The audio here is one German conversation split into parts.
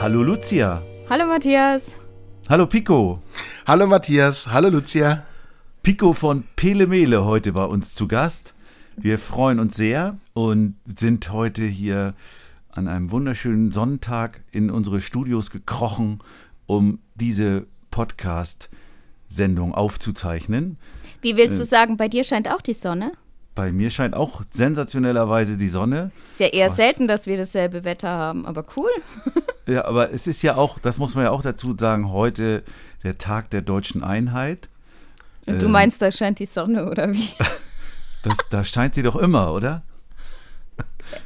Hallo Lucia. Hallo Matthias. Hallo Pico. Hallo Matthias, hallo Lucia. Pico von Pelemele heute bei uns zu Gast. Wir freuen uns sehr und sind heute hier an einem wunderschönen Sonntag in unsere Studios gekrochen, um diese Podcast-Sendung aufzuzeichnen. Wie willst du sagen, bei dir scheint auch die Sonne? Bei mir scheint auch sensationellerweise die Sonne. Ist ja eher Was? selten, dass wir dasselbe Wetter haben, aber cool. Ja, aber es ist ja auch, das muss man ja auch dazu sagen, heute der Tag der deutschen Einheit. Und du Ähm. meinst, da scheint die Sonne oder wie? Das, da scheint sie doch immer, oder?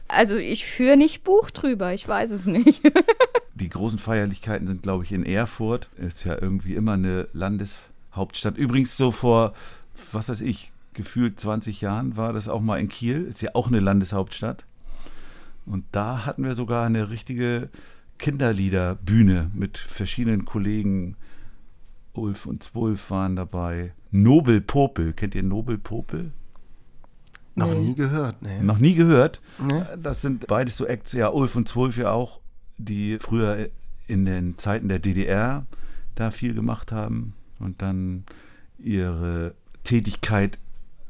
Also ich führe nicht Buch drüber, ich weiß es nicht. Die großen Feierlichkeiten sind, glaube ich, in Erfurt. Ist ja irgendwie immer eine Landeshauptstadt. Übrigens so vor, was weiß ich, gefühlt 20 Jahren war das auch mal in Kiel. Ist ja auch eine Landeshauptstadt. Und da hatten wir sogar eine richtige Kinderliederbühne mit verschiedenen Kollegen. Ulf und Zwulf waren dabei. Nobel Popel, kennt ihr Nobel Popel? Noch nie gehört, ne? Noch nie gehört. Nee. Das sind beides so Acts, ja, Ulf und Zwölf ja auch, die früher in den Zeiten der DDR da viel gemacht haben und dann ihre Tätigkeit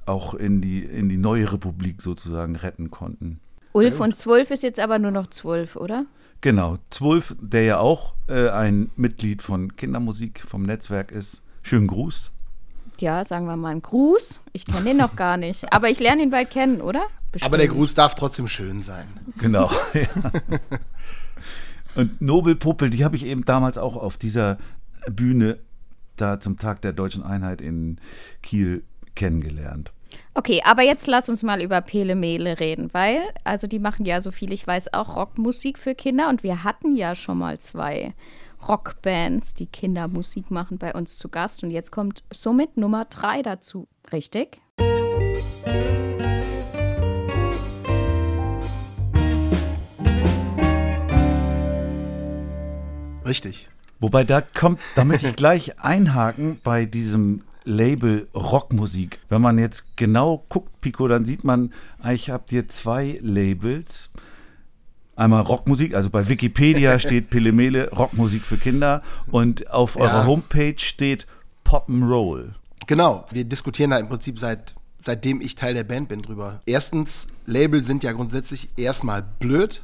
auch in die, in die neue Republik sozusagen retten konnten. Ulf und Zwölf ist jetzt aber nur noch Zwölf, oder? Genau, Zwölf, der ja auch äh, ein Mitglied von Kindermusik vom Netzwerk ist. Schönen Gruß. Ja, sagen wir mal einen Gruß. Ich kenne den noch gar nicht. Aber ich lerne ihn bald kennen, oder? Aber der Bestimmt. Gruß darf trotzdem schön sein. Genau. ja. Und Nobel Puppel, die habe ich eben damals auch auf dieser Bühne da zum Tag der deutschen Einheit in Kiel kennengelernt. Okay, aber jetzt lass uns mal über Pele Mele reden, weil, also die machen ja, so viel ich weiß, auch Rockmusik für Kinder und wir hatten ja schon mal zwei Rockbands, die Kindermusik machen, bei uns zu Gast und jetzt kommt somit Nummer drei dazu, richtig? Richtig. Wobei da kommt, da möchte ich gleich einhaken bei diesem Label Rockmusik. Wenn man jetzt genau guckt, Pico, dann sieht man, eigentlich habt ihr zwei Labels. Einmal Rockmusik, also bei Wikipedia steht Pelemele Rockmusik für Kinder und auf Ja. eurer Homepage steht Pop'n'Roll. Genau. Wir diskutieren da im Prinzip seit seitdem ich Teil der Band bin drüber. Erstens, Label sind ja grundsätzlich erstmal blöd,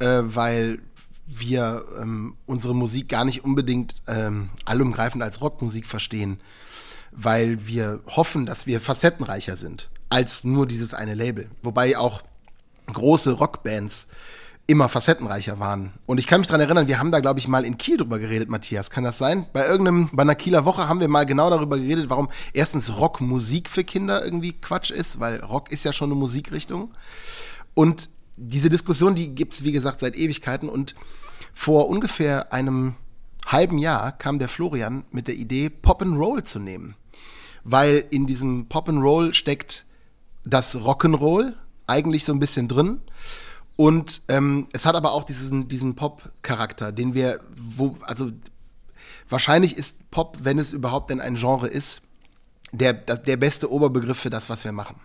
äh, weil wir ähm, unsere Musik gar nicht unbedingt ähm, allumgreifend als Rockmusik verstehen, weil wir hoffen, dass wir facettenreicher sind als nur dieses eine Label. Wobei auch große Rockbands immer facettenreicher waren. Und ich kann mich daran erinnern, wir haben da, glaube ich, mal in Kiel drüber geredet, Matthias. Kann das sein? Bei irgendeinem, bei einer Kieler Woche haben wir mal genau darüber geredet, warum erstens Rockmusik für Kinder irgendwie Quatsch ist, weil Rock ist ja schon eine Musikrichtung. Und diese Diskussion, die gibt es, wie gesagt, seit Ewigkeiten. Und vor ungefähr einem halben Jahr kam der Florian mit der Idee, Pop and Roll zu nehmen. Weil in diesem Pop and Roll steckt das Rock'n'Roll eigentlich so ein bisschen drin. Und ähm, es hat aber auch diesen, diesen Pop-Charakter, den wir, wo, also wahrscheinlich ist Pop, wenn es überhaupt denn ein Genre ist, der, der beste Oberbegriff für das, was wir machen.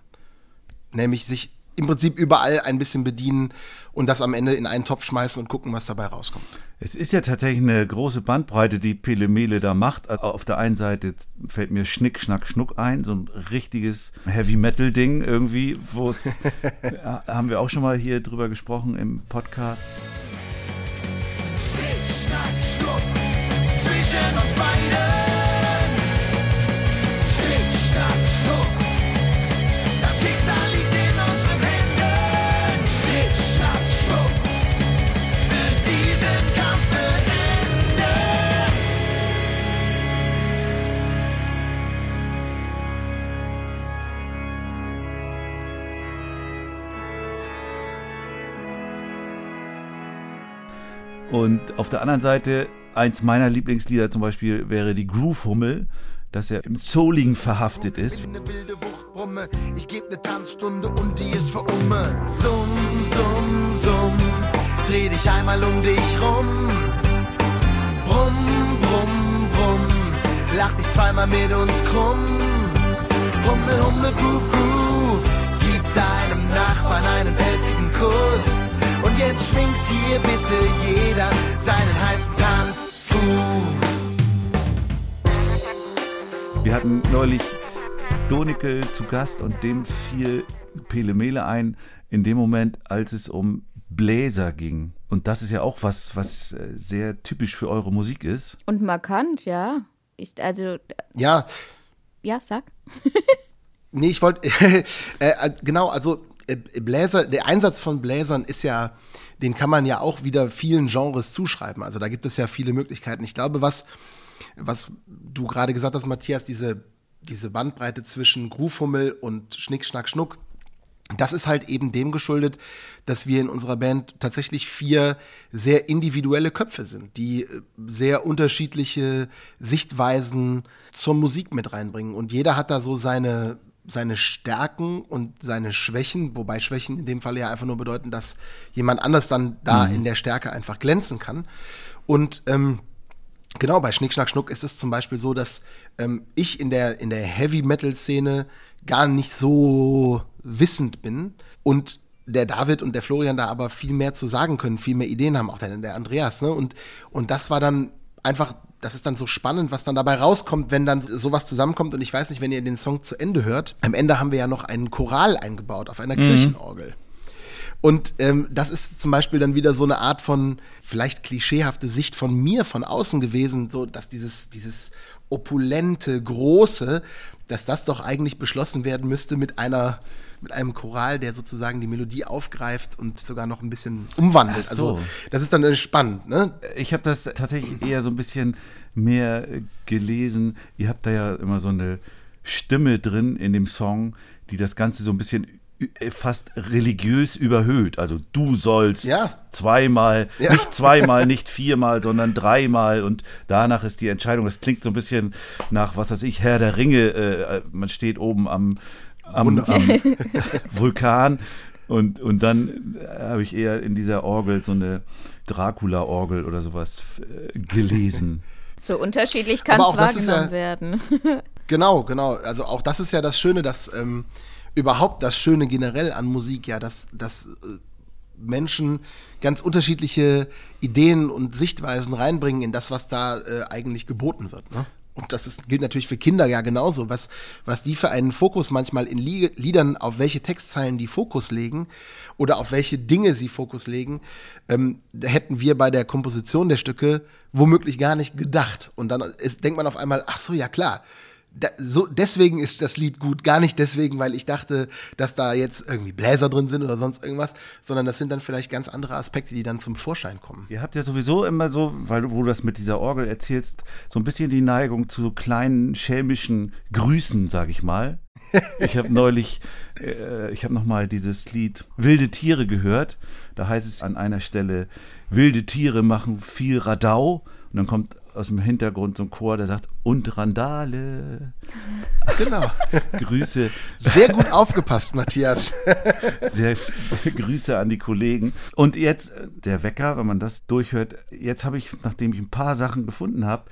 Nämlich sich im Prinzip überall ein bisschen bedienen und das am Ende in einen Topf schmeißen und gucken, was dabei rauskommt. Es ist ja tatsächlich eine große Bandbreite, die Pelemele da macht. Auf der einen Seite fällt mir Schnick, Schnack, Schnuck ein, so ein richtiges Heavy-Metal-Ding irgendwie, wo es, haben wir auch schon mal hier drüber gesprochen im Podcast. Schnick, Und auf der anderen Seite, eins meiner Lieblingslieder zum Beispiel wäre die Groove-Hummel, dass er im Souligen verhaftet ist. Ich geb ne Tanzstunde und die ist für Umme. Summ, summ, summ, dreh dich einmal um dich rum. Brumm, brumm, brumm, lach dich zweimal mit uns krumm. Hummel, Hummel, Groove, Groove, gib deinem Nachbarn einen pelzigen Kuss. Und jetzt schwingt hier bitte jeder seinen heißen Tanzfuß. Wir hatten neulich Donicke zu Gast und dem fiel Pele Mele ein, in dem Moment, als es um Bläser ging. Und das ist ja auch was, was äh, sehr typisch für eure Musik ist. Und markant, ja. Ich, also, Ja, ja, sag. Nee, ich wollte, äh, genau, also äh, Bläser, der Einsatz von Bläsern ist ja, den kann man ja auch wieder vielen Genres zuschreiben. Also da gibt es ja viele Möglichkeiten. Ich glaube, was, was du gerade gesagt hast, Matthias, diese, diese Bandbreite zwischen Groove-Hummel und Schnick, Schnack, Schnuck, das ist halt eben dem geschuldet, dass wir in unserer Band tatsächlich vier sehr individuelle Köpfe sind, die äh, sehr unterschiedliche Sichtweisen zur Musik mit reinbringen. Und jeder hat da so seine, seine Stärken und seine Schwächen, wobei Schwächen in dem Fall ja einfach nur bedeuten, dass jemand anders dann da in der Stärke einfach glänzen kann. Und ähm, Genau, bei Schnick, Schnack, Schnuck ist es zum Beispiel so, dass ähm, ich in der, in der Heavy-Metal-Szene gar nicht so wissend bin und der David und der Florian da aber viel mehr zu sagen können, viel mehr Ideen haben, auch der, der Andreas. Ne? Und, und das war dann einfach, das ist dann so spannend, was dann dabei rauskommt, wenn dann sowas zusammenkommt. Und ich weiß nicht, wenn ihr den Song zu Ende hört, am Ende haben wir ja noch einen Choral eingebaut auf einer Kirchenorgel. Und ähm, das ist zum Beispiel dann wieder so eine Art von vielleicht klischeehafte Sicht von mir von außen gewesen, so dass dieses, dieses opulente, große, dass das doch eigentlich beschlossen werden müsste mit einer mit einem Choral, der sozusagen die Melodie aufgreift und sogar noch ein bisschen umwandelt. Ach so. Also das ist dann äh, spannend, ne? Ich habe das tatsächlich eher so ein bisschen mehr äh, gelesen. Ihr habt da ja immer so eine Stimme drin in dem Song, die das Ganze so ein bisschen ü- fast religiös überhöht. Also du sollst Ja. zweimal, Ja. nicht zweimal, nicht viermal, sondern dreimal und danach ist die Entscheidung. Das klingt so ein bisschen nach, was weiß ich, Herr der Ringe. Äh, man steht oben am, am, am Vulkan und, und dann habe ich eher in dieser Orgel so eine Dracula-Orgel oder sowas äh, gelesen. So unterschiedlich kann es wahrgenommen ja- werden. Genau, genau. Also auch das ist ja das Schöne, dass ähm, überhaupt das Schöne generell an Musik ja, dass, dass äh, Menschen ganz unterschiedliche Ideen und Sichtweisen reinbringen in das, was da äh, eigentlich geboten wird. Ne? Und das ist, gilt natürlich für Kinder ja genauso. Was, was die für einen Fokus manchmal in Lie- Liedern, auf welche Textzeilen die Fokus legen oder auf welche Dinge sie Fokus legen, ähm, hätten wir bei der Komposition der Stücke womöglich gar nicht gedacht. Und dann ist, denkt man auf einmal, ach so, ja klar. Da, so, deswegen ist das Lied gut, gar nicht deswegen, weil ich dachte, dass da jetzt irgendwie Bläser drin sind oder sonst irgendwas, sondern das sind dann vielleicht ganz andere Aspekte, die dann zum Vorschein kommen. Ihr habt ja sowieso immer so, weil du, wo du das mit dieser Orgel erzählst, so ein bisschen die Neigung zu kleinen schelmischen Grüßen, sag ich mal. Ich habe neulich, äh, ich habe noch mal dieses Lied Wilde Tiere gehört. Da heißt es an einer Stelle, wilde Tiere machen viel Radau. Und dann kommt aus dem Hintergrund so ein Chor, der sagt, und Randale. Genau. Grüße, Sehr gut aufgepasst, Matthias. sehr Grüße an die Kollegen. Und jetzt äh, der Wecker, wenn man das durchhört. Jetzt habe ich, nachdem ich ein paar Sachen gefunden habe,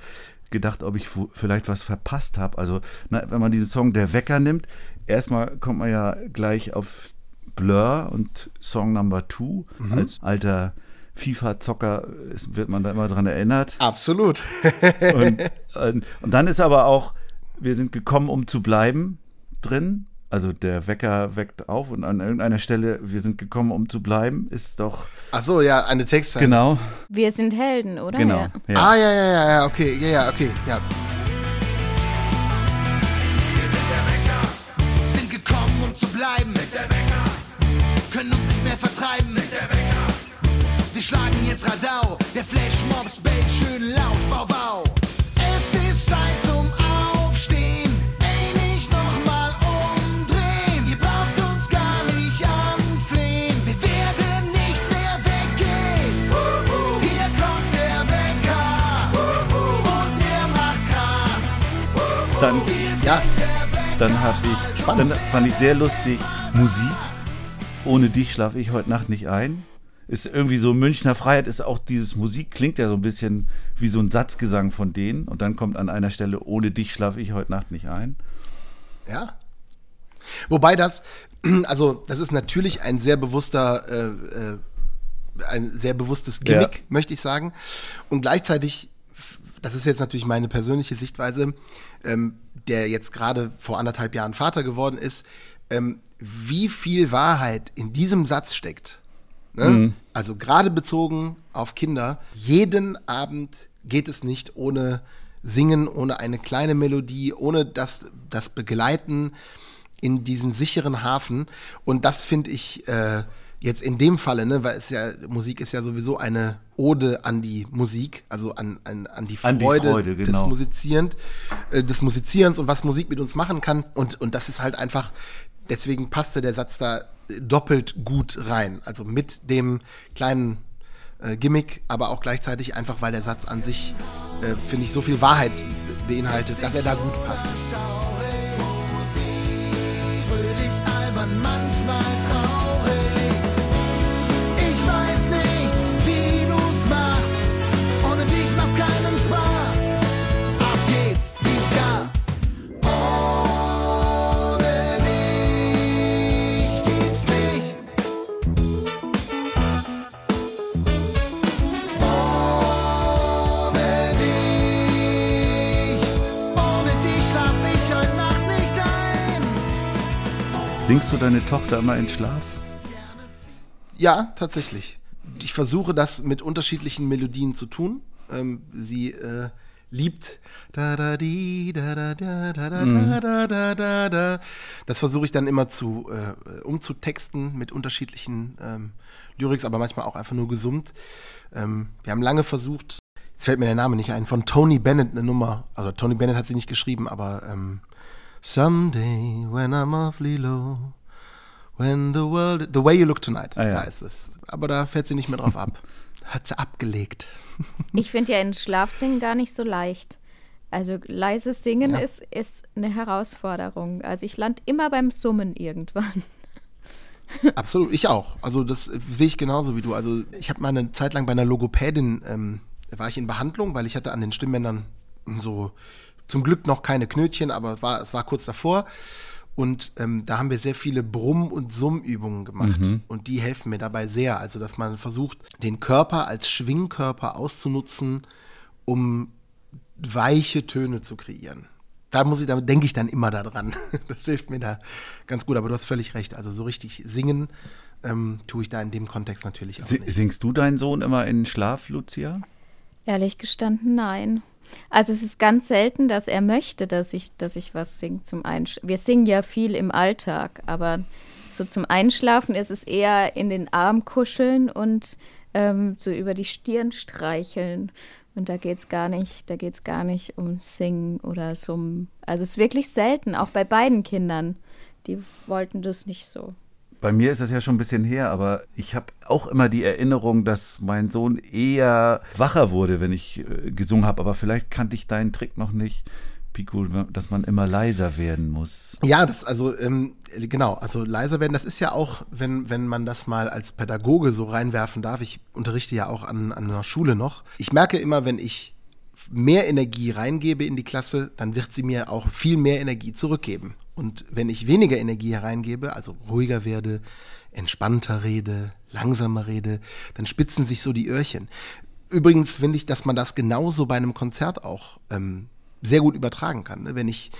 gedacht, ob ich vielleicht was verpasst habe. Also, na, wenn man diesen Song Der Wecker nimmt, erstmal kommt man ja gleich auf Blur und Song Number Two. Als alter FIFA-Zocker ist- wird man da immer dran erinnert. Absolut. Und, und, und dann ist aber auch, wir sind gekommen, um zu bleiben drin. Also der Wecker weckt auf und an irgendeiner Stelle, wir sind gekommen, um zu bleiben, ist doch Ach so, ja, eine Textzeile. genau, Wir sind Helden, oder? genau. Ja. Ja. Ah, ja, ja, ja, ja, okay, ja, ja, okay, ja. jetzt Radau, der Flashmob bellt schön laut, wow. Es ist Zeit zum Aufstehen, ey, nicht nochmal umdrehen. Ihr braucht uns gar nicht anflehen, wir werden nicht mehr weggehen. Uh, uh. Hier kommt der Wecker uh, und der macht krank. Dann, ja, dann habe ich, dann fand ich sehr lustig, Musik. Ohne dich schlafe ich heute Nacht nicht ein. Ist irgendwie so Münchner Freiheit ist auch dieses Musik klingt ja so ein bisschen wie so ein Satzgesang von denen und dann kommt an einer Stelle ohne dich schlafe ich heute Nacht nicht ein. Ja. Wobei das, also das ist natürlich ein sehr bewusster, äh, äh, ein sehr bewusstes Gimmick, Ja. möchte ich sagen. Und gleichzeitig, das ist jetzt natürlich meine persönliche Sichtweise, ähm, der jetzt gerade vor anderthalb Jahren Vater geworden ist, ähm, wie viel Wahrheit in diesem Satz steckt. Ne? Also gerade bezogen auf Kinder, jeden Abend geht es nicht ohne Singen, ohne eine kleine Melodie, ohne das, das Begleiten in diesen sicheren Hafen. Und das finde ich äh, jetzt in dem Falle, ne, weil es ja, Musik ist ja sowieso eine Ode an die Musik, also an, an, an die An die Freude, Freude, des genau. Musizierend, äh, des Musizierens und was Musik mit uns machen kann. Und, und das ist halt einfach, deswegen passte der Satz da doppelt gut rein. Also mit dem kleinen äh, Gimmick, aber auch gleichzeitig einfach, weil der Satz an sich, äh, finde ich, so viel Wahrheit beinhaltet, dass er da gut passt. fröhlich, albern, manchmal traurig. Singst du deine Tochter immer in Schlaf? Ja, tatsächlich. Ich versuche das mit unterschiedlichen Melodien zu tun. Ähm, sie äh, liebt. Das versuche ich dann immer zu äh, umzutexten mit unterschiedlichen ähm, Lyrics, aber manchmal auch einfach nur gesummt. Ähm, wir haben lange versucht, jetzt fällt mir der Name nicht ein, von Tony Bennett eine Nummer. Also Tony Bennett hat sie nicht geschrieben, aber ähm, Someday when I'm awfully low. When the world, the way you look tonight, Ah, ja. da ist es. Aber da fährt sie nicht mehr drauf ab. Hat sie abgelegt. Ich finde ja in Schlafsingen gar nicht so leicht. Also leises Singen Ja. ist, ist eine Herausforderung. Also ich lande immer beim Summen irgendwann. Absolut, ich auch. Also das äh, sehe ich genauso wie du. Also ich habe mal eine Zeit lang bei einer Logopädin, ähm, da war ich in Behandlung, weil ich hatte an den Stimmbändern so zum Glück noch keine Knötchen, aber es war, es war kurz davor. Und ähm, da haben wir sehr viele Brumm- und Summübungen gemacht. Und die helfen mir dabei sehr. Also, dass man versucht, den Körper als Schwingkörper auszunutzen, um weiche Töne zu kreieren. Da muss ich, da denke ich dann immer daran. Das hilft mir da ganz gut. Aber du hast völlig recht. Also so richtig singen ähm, tue ich da in dem Kontext natürlich auch nicht. Singst du deinen Sohn immer in Schlaf, Lucia? Ehrlich gestanden, nein. Also es ist ganz selten, dass er möchte, dass ich, dass ich was singe zum Einschlafen. Wir singen ja viel im Alltag, aber so zum Einschlafen ist es eher in den Arm kuscheln und ähm, so über die Stirn streicheln. Und da geht es gar nicht, da geht's gar nicht um Singen oder Summen. Also es ist wirklich selten, auch bei beiden Kindern. Die wollten das nicht so. Bei mir ist das ja schon ein bisschen her, aber ich habe auch immer die Erinnerung, dass mein Sohn eher wacher wurde, wenn ich äh, gesungen habe. Aber vielleicht kannte ich deinen Trick noch nicht, Pico, dass man immer leiser werden muss. Ja, das also ähm, genau, also leiser werden, das ist ja auch, wenn, wenn man das mal als Pädagoge so reinwerfen darf, ich unterrichte ja auch an, an einer Schule noch. Ich merke immer, wenn ich mehr Energie reingebe in die Klasse, dann wird sie mir auch viel mehr Energie zurückgeben. Und wenn ich weniger Energie hereingebe, also ruhiger werde, entspannter rede, langsamer rede, dann spitzen sich so die Öhrchen. Übrigens finde ich, dass man das genauso bei einem Konzert auch ähm, sehr gut übertragen kann. Ne? Wenn ich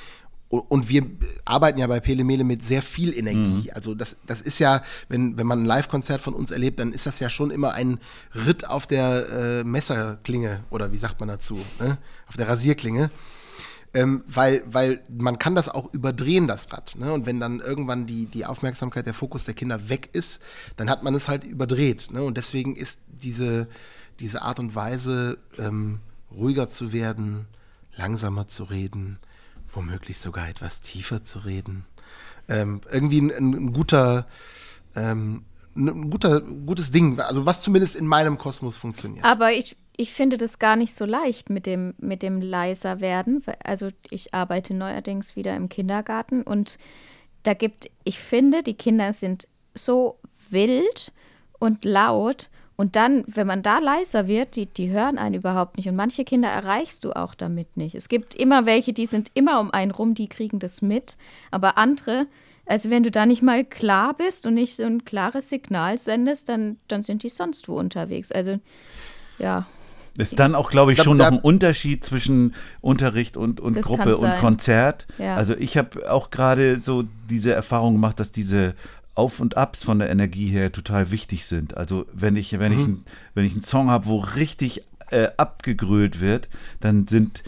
und wir arbeiten ja bei Pele Mele mit sehr viel Energie. Also das, das ist ja, wenn, wenn man ein Live-Konzert von uns erlebt, dann ist das ja schon immer ein Ritt auf der äh, Messerklinge oder wie sagt man dazu, ne? auf der Rasierklinge. Ähm, weil, weil man kann das auch überdrehen, das Rad. Ne? Und wenn dann irgendwann die, die Aufmerksamkeit, der Fokus der Kinder weg ist, dann hat man es halt überdreht. Ne? Und deswegen ist diese, diese Art und Weise, ähm, ruhiger zu werden, langsamer zu reden, womöglich sogar etwas tiefer zu reden, ähm, irgendwie ein, ein, guter, ähm, ein guter, gutes Ding, also was zumindest in meinem Kosmos funktioniert. Aber ich, ich finde das gar nicht so leicht mit dem, mit dem leiser werden. Also ich arbeite neuerdings wieder im Kindergarten und da gibt, ich finde, die Kinder sind so wild und laut. Und dann, wenn man da leiser wird, die, die hören einen überhaupt nicht. Und manche Kinder erreichst du auch damit nicht. Es gibt immer welche, die sind immer um einen rum, die kriegen das mit. Aber andere, also wenn du da nicht mal klar bist und nicht so ein klares Signal sendest, dann, dann sind die sonst wo unterwegs. Also, ja. Ist dann auch, glaube ich, schon noch ein Unterschied zwischen Unterricht und, und Gruppe und Konzert. Ja. Also ich habe auch gerade so diese Erfahrung gemacht, dass diese auf und Abs von der Energie her total wichtig sind. Also wenn ich, wenn mhm. ich, wenn ich einen Song habe, wo richtig äh, abgegrölt wird, dann sind,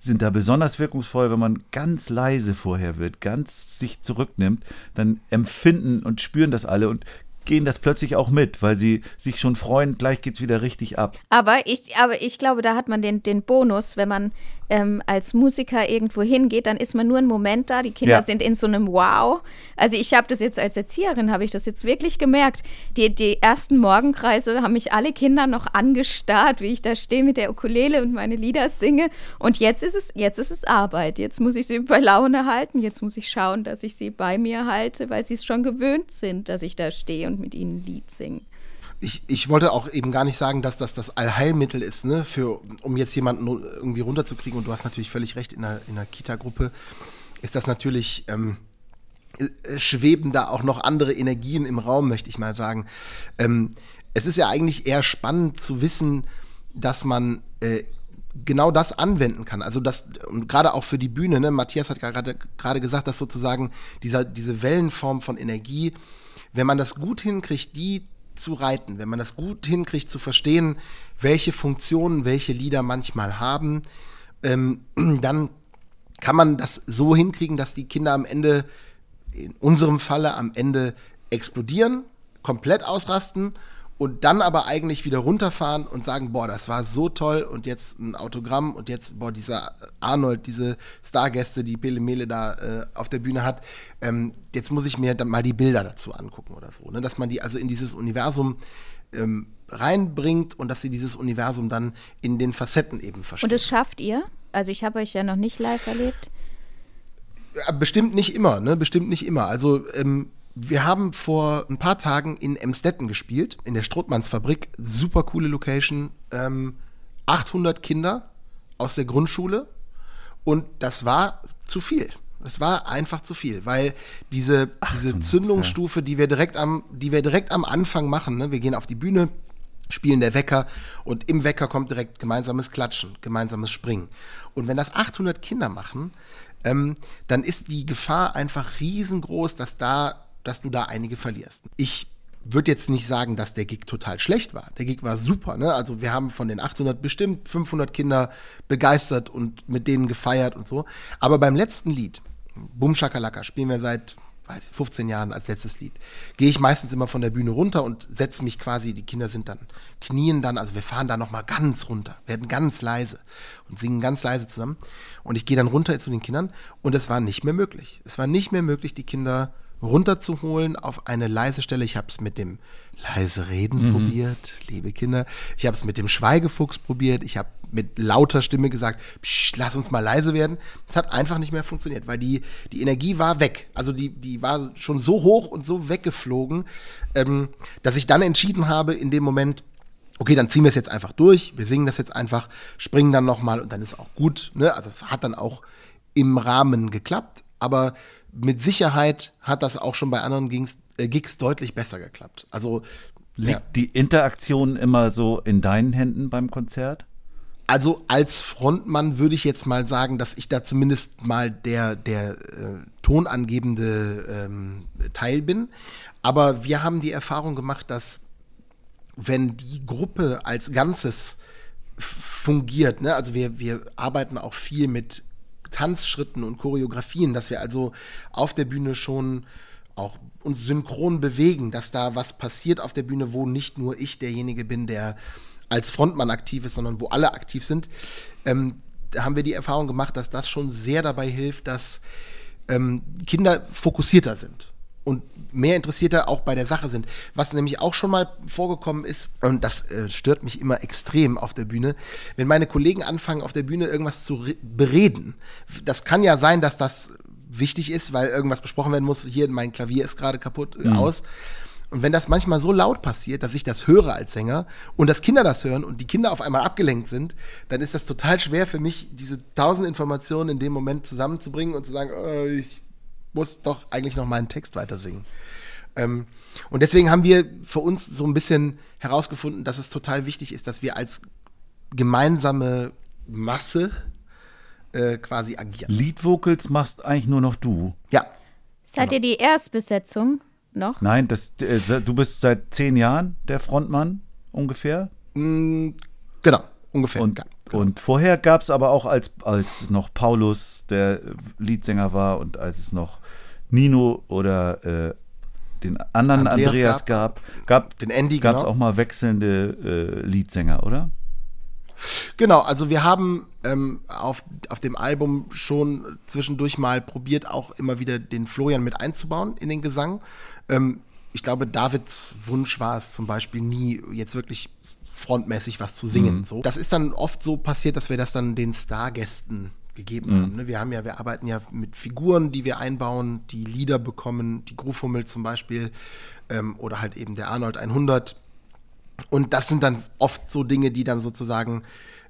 sind da besonders wirkungsvoll, wenn man ganz leise vorher wird, ganz sich zurücknimmt, dann empfinden und spüren das alle und gehen das plötzlich auch mit, weil sie sich schon freuen, gleich geht es wieder richtig ab. Aber ich, aber ich glaube, da hat man den, den Bonus, wenn man ähm, als Musiker irgendwo hingeht, dann ist man nur einen Moment da. Die Kinder ja. sind in so einem Wow. Also ich habe das jetzt als Erzieherin, habe ich das jetzt wirklich gemerkt. Die, die ersten Morgenkreise haben mich alle Kinder noch angestarrt, wie ich da stehe mit der Ukulele und meine Lieder singe. Und jetzt ist es, jetzt ist es Arbeit. Jetzt muss ich sie bei Laune halten. Jetzt muss ich schauen, dass ich sie bei mir halte, weil sie es schon gewöhnt sind, dass ich da stehe und mit ihnen ein Lied singe ich, ich wollte auch eben gar nicht sagen, dass das das Allheilmittel ist, ne, für, um jetzt jemanden irgendwie runterzukriegen. Und du hast natürlich völlig recht, in der, in der Kita-Gruppe ist das natürlich, ähm, äh, schweben da auch noch andere Energien im Raum, möchte ich mal sagen. Ähm, es ist ja eigentlich eher spannend zu wissen, dass man äh, genau das anwenden kann. Also das, und gerade auch für die Bühne, ne, Matthias hat gerade, gerade gesagt, dass sozusagen dieser, diese Wellenform von Energie, wenn man das gut hinkriegt, die zu reiten, wenn man das gut hinkriegt zu verstehen, welche Funktionen welche Lieder manchmal haben, ähm, dann kann man das so hinkriegen, dass die Kinder am Ende, in unserem Falle am Ende explodieren, komplett ausrasten und dann aber eigentlich wieder runterfahren und sagen, boah, das war so toll und jetzt ein Autogramm und jetzt, boah, dieser Arnold, diese Stargäste, die Pele Mele da äh, auf der Bühne hat, ähm, jetzt muss ich mir dann mal die Bilder dazu angucken oder so, ne? dass man die also in dieses Universum ähm, reinbringt und dass sie dieses Universum dann in den Facetten eben verstehen. Und das schafft ihr? Also ich habe euch ja noch nicht live erlebt. Bestimmt nicht immer, ne? Bestimmt nicht immer. Also ähm, wir haben vor ein paar Tagen in Emstetten gespielt, in der Strothmannsfabrik. Super coole Location. Ähm, 800 Kinder aus der Grundschule. Und das war zu viel. Es war einfach zu viel, weil diese, diese Zündungsstufe, die wir direkt am, die wir direkt am Anfang machen, ne? wir gehen auf die Bühne, spielen der Wecker und im Wecker kommt direkt gemeinsames Klatschen, gemeinsames Springen. Und wenn das 800 Kinder machen, ähm, dann ist die Gefahr einfach riesengroß, dass da dass du da einige verlierst. Ich würde jetzt nicht sagen, dass der Gig total schlecht war. Der Gig war super. Ne? Also wir haben von den 800 bestimmt 500 Kinder begeistert und mit denen gefeiert und so. Aber beim letzten Lied, Bum Shakalaka, spielen wir seit 15 Jahren als letztes Lied, gehe ich meistens immer von der Bühne runter und setze mich quasi, die Kinder sind dann, knien dann, also wir fahren da nochmal ganz runter, werden ganz leise und singen ganz leise zusammen. Und ich gehe dann runter zu den Kindern und es war nicht mehr möglich. Es war nicht mehr möglich, die Kinder runterzuholen auf eine leise Stelle. Ich habe es mit dem leise Reden mhm. probiert, liebe Kinder. Ich habe es mit dem Schweigefuchs probiert. Ich habe mit lauter Stimme gesagt, Psst, lass uns mal leise werden. Es hat einfach nicht mehr funktioniert, weil die, die Energie war weg. Also die, die war schon so hoch und so weggeflogen, ähm, dass ich dann entschieden habe, in dem Moment, okay, dann ziehen wir es jetzt einfach durch, wir singen das jetzt einfach, springen dann nochmal und dann ist auch gut. Ne? Also es hat dann auch im Rahmen geklappt, aber mit Sicherheit hat das auch schon bei anderen Gigs, äh, Gigs deutlich besser geklappt. Also liegt ja. die Interaktion immer so in deinen Händen beim Konzert? Also als Frontmann würde ich jetzt mal sagen, dass ich da zumindest mal der, der äh, tonangebende ähm, Teil bin. Aber wir haben die Erfahrung gemacht, dass wenn die Gruppe als Ganzes fungiert, ne? also wir, wir arbeiten auch viel mit Tanzschritten und Choreografien, dass wir also auf der Bühne schon auch uns synchron bewegen, dass da was passiert auf der Bühne, wo nicht nur ich derjenige bin, der als Frontmann aktiv ist, sondern wo alle aktiv sind. Ähm, haben wir die Erfahrung gemacht, dass das schon sehr dabei hilft, dass ähm, Kinder fokussierter sind und mehr Interessierter auch bei der Sache sind. Was nämlich auch schon mal vorgekommen ist, und das äh, stört mich immer extrem auf der Bühne, wenn meine Kollegen anfangen, auf der Bühne irgendwas zu bereden. Das kann ja sein, dass das wichtig ist, weil irgendwas besprochen werden muss. Hier, mein Klavier ist gerade kaputt äh, mhm. aus. Und wenn das manchmal so laut passiert, dass ich das höre als Sänger und dass Kinder das hören und die Kinder auf einmal abgelenkt sind, dann ist das total schwer für mich, diese tausend Informationen in dem Moment zusammenzubringen und zu sagen, oh, ich muss doch eigentlich noch meinen Text weiter singen. Ähm, und deswegen haben wir für uns so ein bisschen herausgefunden, dass es total wichtig ist, dass wir als gemeinsame Masse äh, quasi agieren. Lead-Vocals machst eigentlich nur noch du. Ja. Seid genau. ihr die Erstbesetzung? noch? Nein, das, äh, du bist seit zehn Jahren der Frontmann ungefähr? Mm, genau, ungefähr. Und, genau. und vorher gab es aber auch, als, als noch Paulus der Leadsänger war und als es noch Nino oder äh, den anderen Andreas, Andreas gab, gab, den Andy, gab es genau. auch mal wechselnde äh, Leadsänger, oder? Genau, also wir haben ähm, auf, auf dem Album schon zwischendurch mal probiert, auch immer wieder den Florian mit einzubauen in den Gesang. Ähm, ich glaube, Davids Wunsch war es zum Beispiel nie, jetzt wirklich frontmäßig was zu singen. Mhm. So. Das ist dann oft so passiert, dass wir das dann den Stargästen gegeben mhm. haben. Ne? Wir haben ja, wir arbeiten ja mit Figuren, die wir einbauen, die Lieder bekommen, die Grufummel zum Beispiel ähm, oder halt eben der Arnold 100. Und das sind dann oft so Dinge, die dann sozusagen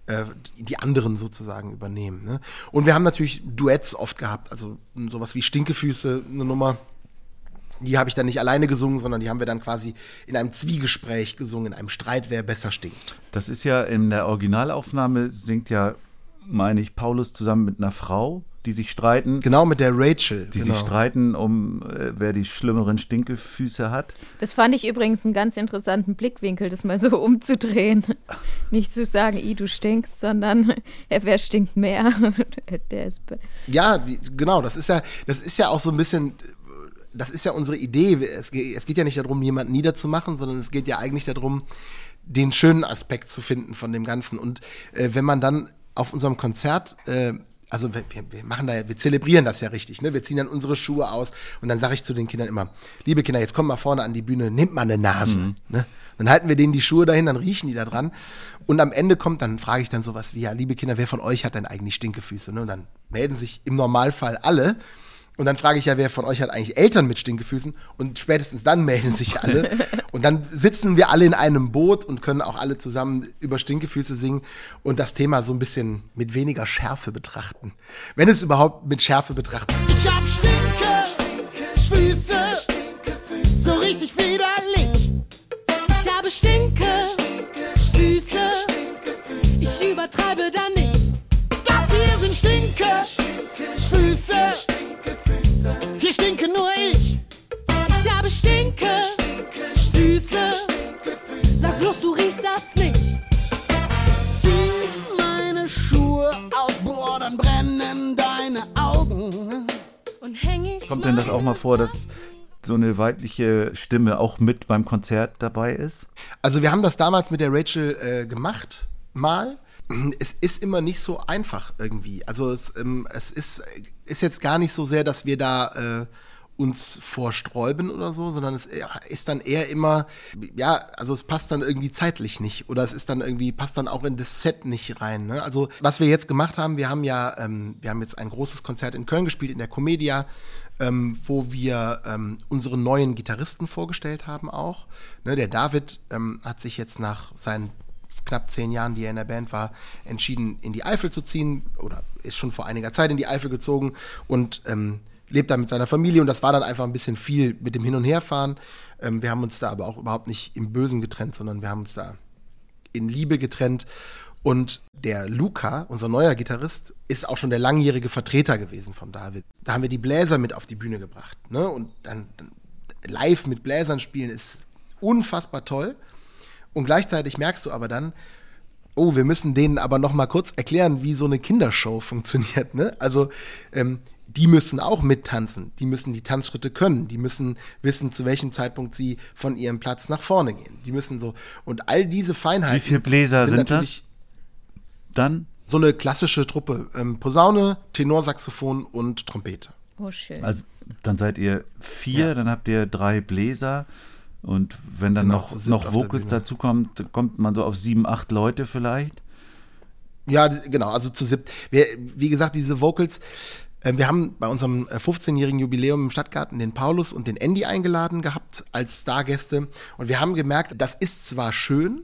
äh, die anderen sozusagen übernehmen. Ne? Und wir haben natürlich Duets oft gehabt, also sowas wie Stinkefüße, eine Nummer die habe ich dann nicht alleine gesungen, sondern die haben wir dann quasi in einem Zwiegespräch gesungen, in einem Streit, wer besser stinkt. Das ist ja in der Originalaufnahme singt ja, meine ich, Paulus zusammen mit einer Frau, die sich streiten. Genau, mit der Rachel. Die genau. sich streiten, um äh, wer die schlimmeren Stinkefüße hat. Das fand ich übrigens einen ganz interessanten Blickwinkel, das mal so umzudrehen. Nicht zu sagen, i, du stinkst, sondern äh, wer stinkt mehr? der ist ja, wie, genau, das ist ja, das ist ja auch so ein bisschen das ist ja unsere Idee. Es geht, es geht ja nicht darum, jemanden niederzumachen, sondern es geht ja eigentlich darum, den schönen Aspekt zu finden von dem Ganzen. Und äh, wenn man dann auf unserem Konzert äh, also wir, wir, machen da, wir zelebrieren das ja richtig, ne? Wir ziehen dann unsere Schuhe aus und dann sage ich zu den Kindern immer, liebe Kinder, jetzt kommt mal vorne an die Bühne, nehmt mal eine Nase, mhm. ne? Dann halten wir denen die Schuhe dahin, dann riechen die da dran und am Ende kommt, dann frage ich dann sowas wie, ja, liebe Kinder, wer von euch hat denn eigentlich Stinkefüße, ne? Und dann melden sich im Normalfall alle und dann frage ich ja, wer von euch hat eigentlich Eltern mit Stinkefüßen? Und spätestens dann melden sich alle. und dann sitzen wir alle in einem Boot und können auch alle zusammen über Stinkefüße singen und das Thema so ein bisschen mit weniger Schärfe betrachten. Wenn es überhaupt mit Schärfe betrachtet. Ich hab Stinkefüße, so richtig widerlich. Ich habe Stinkefüße, ich übertreibe da nicht. Das hier sind Stinkefüße. Hier stinke nur ich. Ich habe Stinke, Füße. Sag bloß, du riechst das nicht. Zieh meine Schuhe aus, boah, dann brennen deine Augen. Und häng ich Kommt denn das auch mal vor, dass so eine weibliche Stimme auch mit beim Konzert dabei ist? Also wir haben das damals mit der Rachel äh, gemacht, mal es ist immer nicht so einfach irgendwie. Also es, ähm, es ist, ist jetzt gar nicht so sehr, dass wir da äh, uns vorsträuben oder so, sondern es ist dann eher immer, ja, also es passt dann irgendwie zeitlich nicht oder es ist dann irgendwie, passt dann auch in das Set nicht rein. Ne? Also was wir jetzt gemacht haben, wir haben ja, ähm, wir haben jetzt ein großes Konzert in Köln gespielt, in der Comedia, ähm, wo wir ähm, unseren neuen Gitarristen vorgestellt haben auch. Ne, der David ähm, hat sich jetzt nach seinen knapp zehn Jahren, die er in der Band war, entschieden, in die Eifel zu ziehen oder ist schon vor einiger Zeit in die Eifel gezogen und ähm, lebt da mit seiner Familie und das war dann einfach ein bisschen viel mit dem Hin- und Herfahren. Ähm, wir haben uns da aber auch überhaupt nicht im Bösen getrennt, sondern wir haben uns da in Liebe getrennt. Und der Luca, unser neuer Gitarrist, ist auch schon der langjährige Vertreter gewesen von David. Da haben wir die Bläser mit auf die Bühne gebracht. Ne? Und dann, dann live mit Bläsern spielen ist unfassbar toll. Und gleichzeitig merkst du aber dann, oh, wir müssen denen aber noch mal kurz erklären, wie so eine Kindershow funktioniert. Ne? Also ähm, die müssen auch mittanzen, die müssen die Tanzschritte können, die müssen wissen, zu welchem Zeitpunkt sie von ihrem Platz nach vorne gehen. Die müssen so und all diese Feinheiten. Wie viele Bläser sind, sind das? Dann so eine klassische Truppe: ähm, Posaune, Tenorsaxophon und Trompete. Oh, schön. Also dann seid ihr vier, Ja. dann habt ihr drei Bläser und wenn dann Genau, noch, noch Vocals Bühne. dazu kommt, kommt man so auf sieben, acht Leute vielleicht. Ja, genau, also zu siebt. Wie gesagt, diese Vocals, äh, wir haben bei unserem äh, 15-jährigen Jubiläum im Stadtgarten den Paulus und den Andy eingeladen gehabt als Stargäste. Und wir haben gemerkt, das ist zwar schön,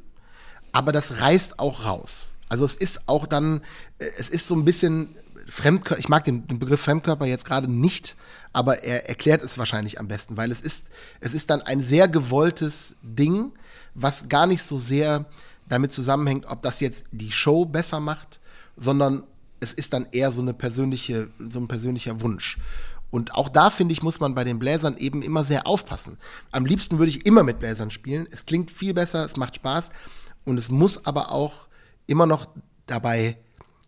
aber das reißt auch raus. Also es ist auch dann, äh, es ist so ein bisschen Fremdkörper, ich mag den, den Begriff Fremdkörper jetzt gerade nicht, aber er erklärt es wahrscheinlich am besten, weil es ist, es ist dann ein sehr gewolltes Ding, was gar nicht so sehr damit zusammenhängt, ob das jetzt die Show besser macht, sondern es ist dann eher so eine persönliche, so ein persönlicher Wunsch. Und auch da, finde ich, muss man bei den Bläsern eben immer sehr aufpassen. Am liebsten würde ich immer mit Bläsern spielen. Es klingt viel besser, es macht Spaß. Und es muss aber auch immer noch dabei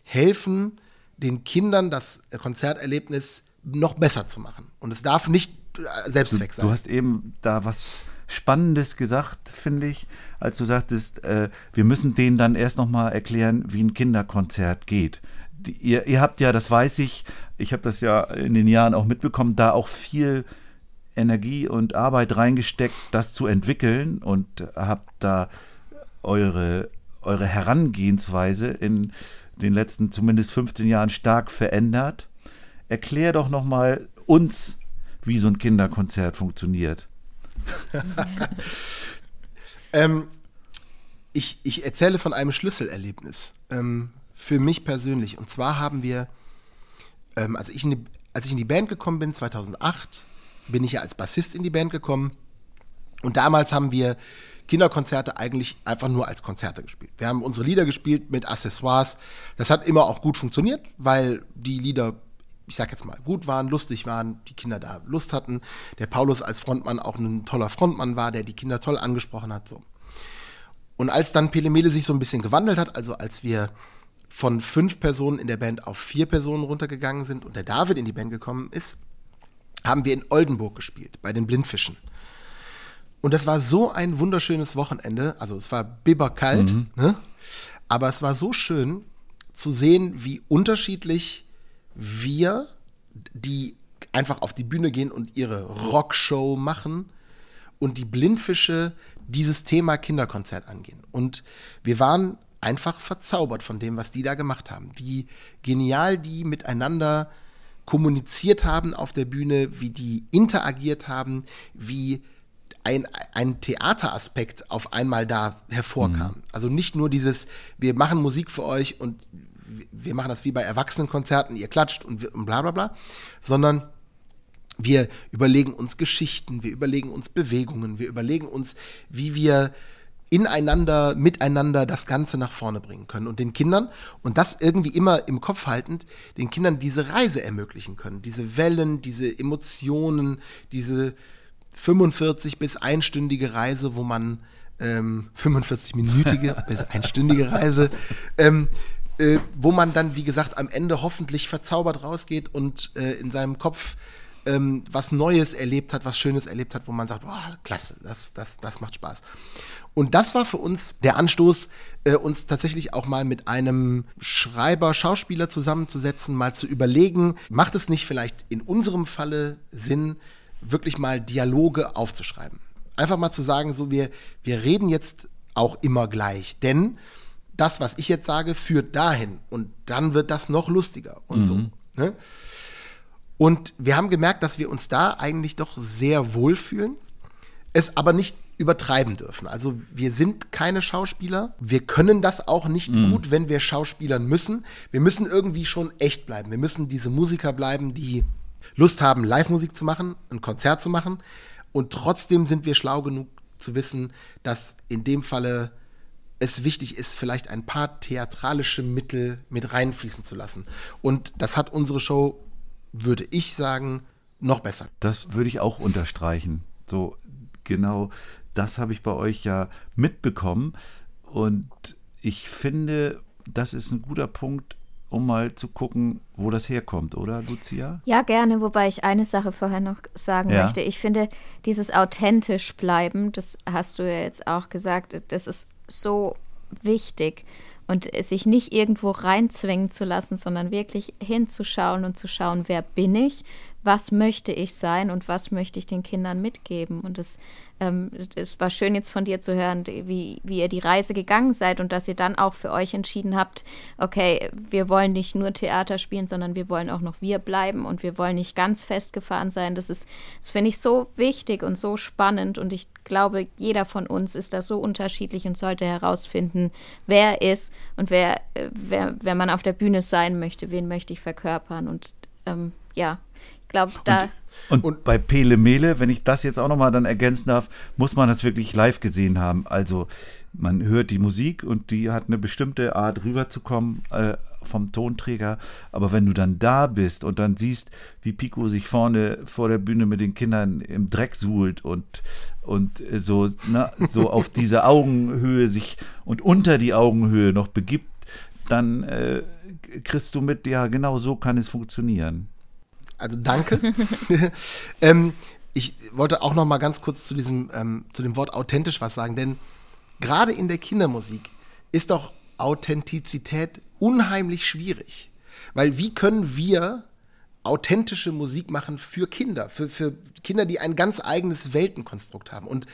helfen, den Kindern das Konzerterlebnis noch besser zu machen. Und es darf nicht äh, Selbstzweck sein. Du hast eben da was Spannendes gesagt, finde ich, als du sagtest, äh, wir müssen denen dann erst nochmal erklären, wie ein Kinderkonzert geht. Die, ihr, ihr habt ja, das weiß ich, ich habe das ja in den Jahren auch mitbekommen, da auch viel Energie und Arbeit reingesteckt, das zu entwickeln und habt da eure, eure Herangehensweise in den letzten zumindest 15 Jahren stark verändert. Erklär doch nochmal uns, wie so ein Kinderkonzert funktioniert. Ähm, ich, ich erzähle von einem Schlüsselerlebnis ähm, für mich persönlich. Und zwar haben wir, ähm, als, ich in die, als ich in die Band gekommen bin, 2008, bin ich ja als Bassist in die Band gekommen. Und damals haben wir Kinderkonzerte eigentlich einfach nur als Konzerte gespielt. Wir haben unsere Lieder gespielt mit Accessoires. Das hat immer auch gut funktioniert, weil die Lieder, ich sag jetzt mal, gut waren, lustig waren, die Kinder da Lust hatten. Der Paulus als Frontmann auch ein toller Frontmann war, der die Kinder toll angesprochen hat. So. Und als dann Pelemele sich so ein bisschen gewandelt hat, also als wir von fünf Personen in der Band auf vier Personen runtergegangen sind und der David in die Band gekommen ist, haben wir in Oldenburg gespielt, bei den Blindfischen. Und das war so ein wunderschönes Wochenende. Also es war bibberkalt, ne? aber es war so schön zu sehen, wie unterschiedlich wir, die einfach auf die Bühne gehen und ihre Rockshow machen und die Blindfische dieses Thema Kinderkonzert angehen. Und wir waren einfach verzaubert von dem, was die da gemacht haben. Wie genial die miteinander kommuniziert haben auf der Bühne, wie die interagiert haben, wie ein, ein Theateraspekt auf einmal da hervorkam. Also nicht nur dieses, wir machen Musik für euch und wir machen das wie bei Erwachsenenkonzerten, ihr klatscht und, wir- und bla bla bla, sondern wir überlegen uns Geschichten, wir überlegen uns Bewegungen, wir überlegen uns, wie wir ineinander, miteinander das Ganze nach vorne bringen können und den Kindern, und das irgendwie immer im Kopf haltend, den Kindern diese Reise ermöglichen können. Diese Wellen, diese Emotionen, diese 45 bis einstündige Reise, wo man ähm, 45-minütige bis einstündige Reise, ähm, äh, wo man dann, wie gesagt, am Ende hoffentlich verzaubert rausgeht und äh, in seinem Kopf ähm, was Neues erlebt hat, was Schönes erlebt hat, wo man sagt, boah, klasse, das, das, das macht Spaß. Und das war für uns der Anstoß, äh, uns tatsächlich auch mal mit einem Schreiber, Schauspieler zusammenzusetzen, mal zu überlegen, macht es nicht vielleicht in unserem Falle Sinn, wirklich mal Dialoge aufzuschreiben? Einfach mal zu sagen, so wir, wir reden jetzt auch immer gleich, denn das, was ich jetzt sage, führt dahin und dann wird das noch lustiger und so. Ne? Und wir haben gemerkt, dass wir uns da eigentlich doch sehr wohlfühlen, es aber nicht übertreiben dürfen. Also wir sind keine Schauspieler. Wir können das auch nicht gut, wenn wir Schauspielern müssen. Wir müssen irgendwie schon echt bleiben. Wir müssen diese Musiker bleiben, die Lust haben, Live-Musik zu machen, ein Konzert zu machen. Und trotzdem sind wir schlau genug zu wissen, dass in dem Falle es wichtig ist, vielleicht ein paar theatralische Mittel mit reinfließen zu lassen. Und das hat unsere Show, würde ich sagen, noch besser. Das würde ich auch unterstreichen. So genau das habe ich bei euch ja mitbekommen. Und ich finde, das ist ein guter Punkt, um mal zu gucken, wo das herkommt, oder, Lucia? Ja, gerne, wobei ich eine Sache vorher noch sagen Ja. möchte. Ich finde, dieses authentisch bleiben, das hast du ja jetzt auch gesagt, das ist so wichtig. Und sich nicht irgendwo reinzwingen zu lassen, sondern wirklich hinzuschauen und zu schauen, wer bin ich, was möchte ich sein und was möchte ich den Kindern mitgeben. Und es, ähm, es war schön jetzt von dir zu hören, wie, wie ihr die Reise gegangen seid und dass ihr dann auch für euch entschieden habt, okay, wir wollen nicht nur Theater spielen, sondern wir wollen auch noch wir bleiben und wir wollen nicht ganz festgefahren sein. Das ist, das finde ich so wichtig und so spannend und ich glaube, jeder von uns ist da so unterschiedlich und sollte herausfinden, wer er ist und wer, äh, wer, wer man auf der Bühne sein möchte, wen möchte ich verkörpern und ähm, ja, glaube, da. Und, und, bei Pele Mele, wenn ich das jetzt auch nochmal dann ergänzen darf, muss man das wirklich live gesehen haben. Also man hört die Musik und die hat eine bestimmte Art rüberzukommen äh, vom Tonträger. Aber wenn du dann da bist und dann siehst, wie Pico sich vorne vor der Bühne mit den Kindern im Dreck suhlt und, und so, na, so auf diese Augenhöhe sich und unter die Augenhöhe noch begibt, dann äh, kriegst du mit, ja, genau so kann es funktionieren. Also danke. ähm, ich wollte auch noch mal ganz kurz zu diesem, ähm, zu dem Wort authentisch was sagen, denn gerade in der Kindermusik ist doch Authentizität unheimlich schwierig. Weil wie können wir authentische Musik machen für Kinder, für, für Kinder, die ein ganz eigenes Weltenkonstrukt haben. Und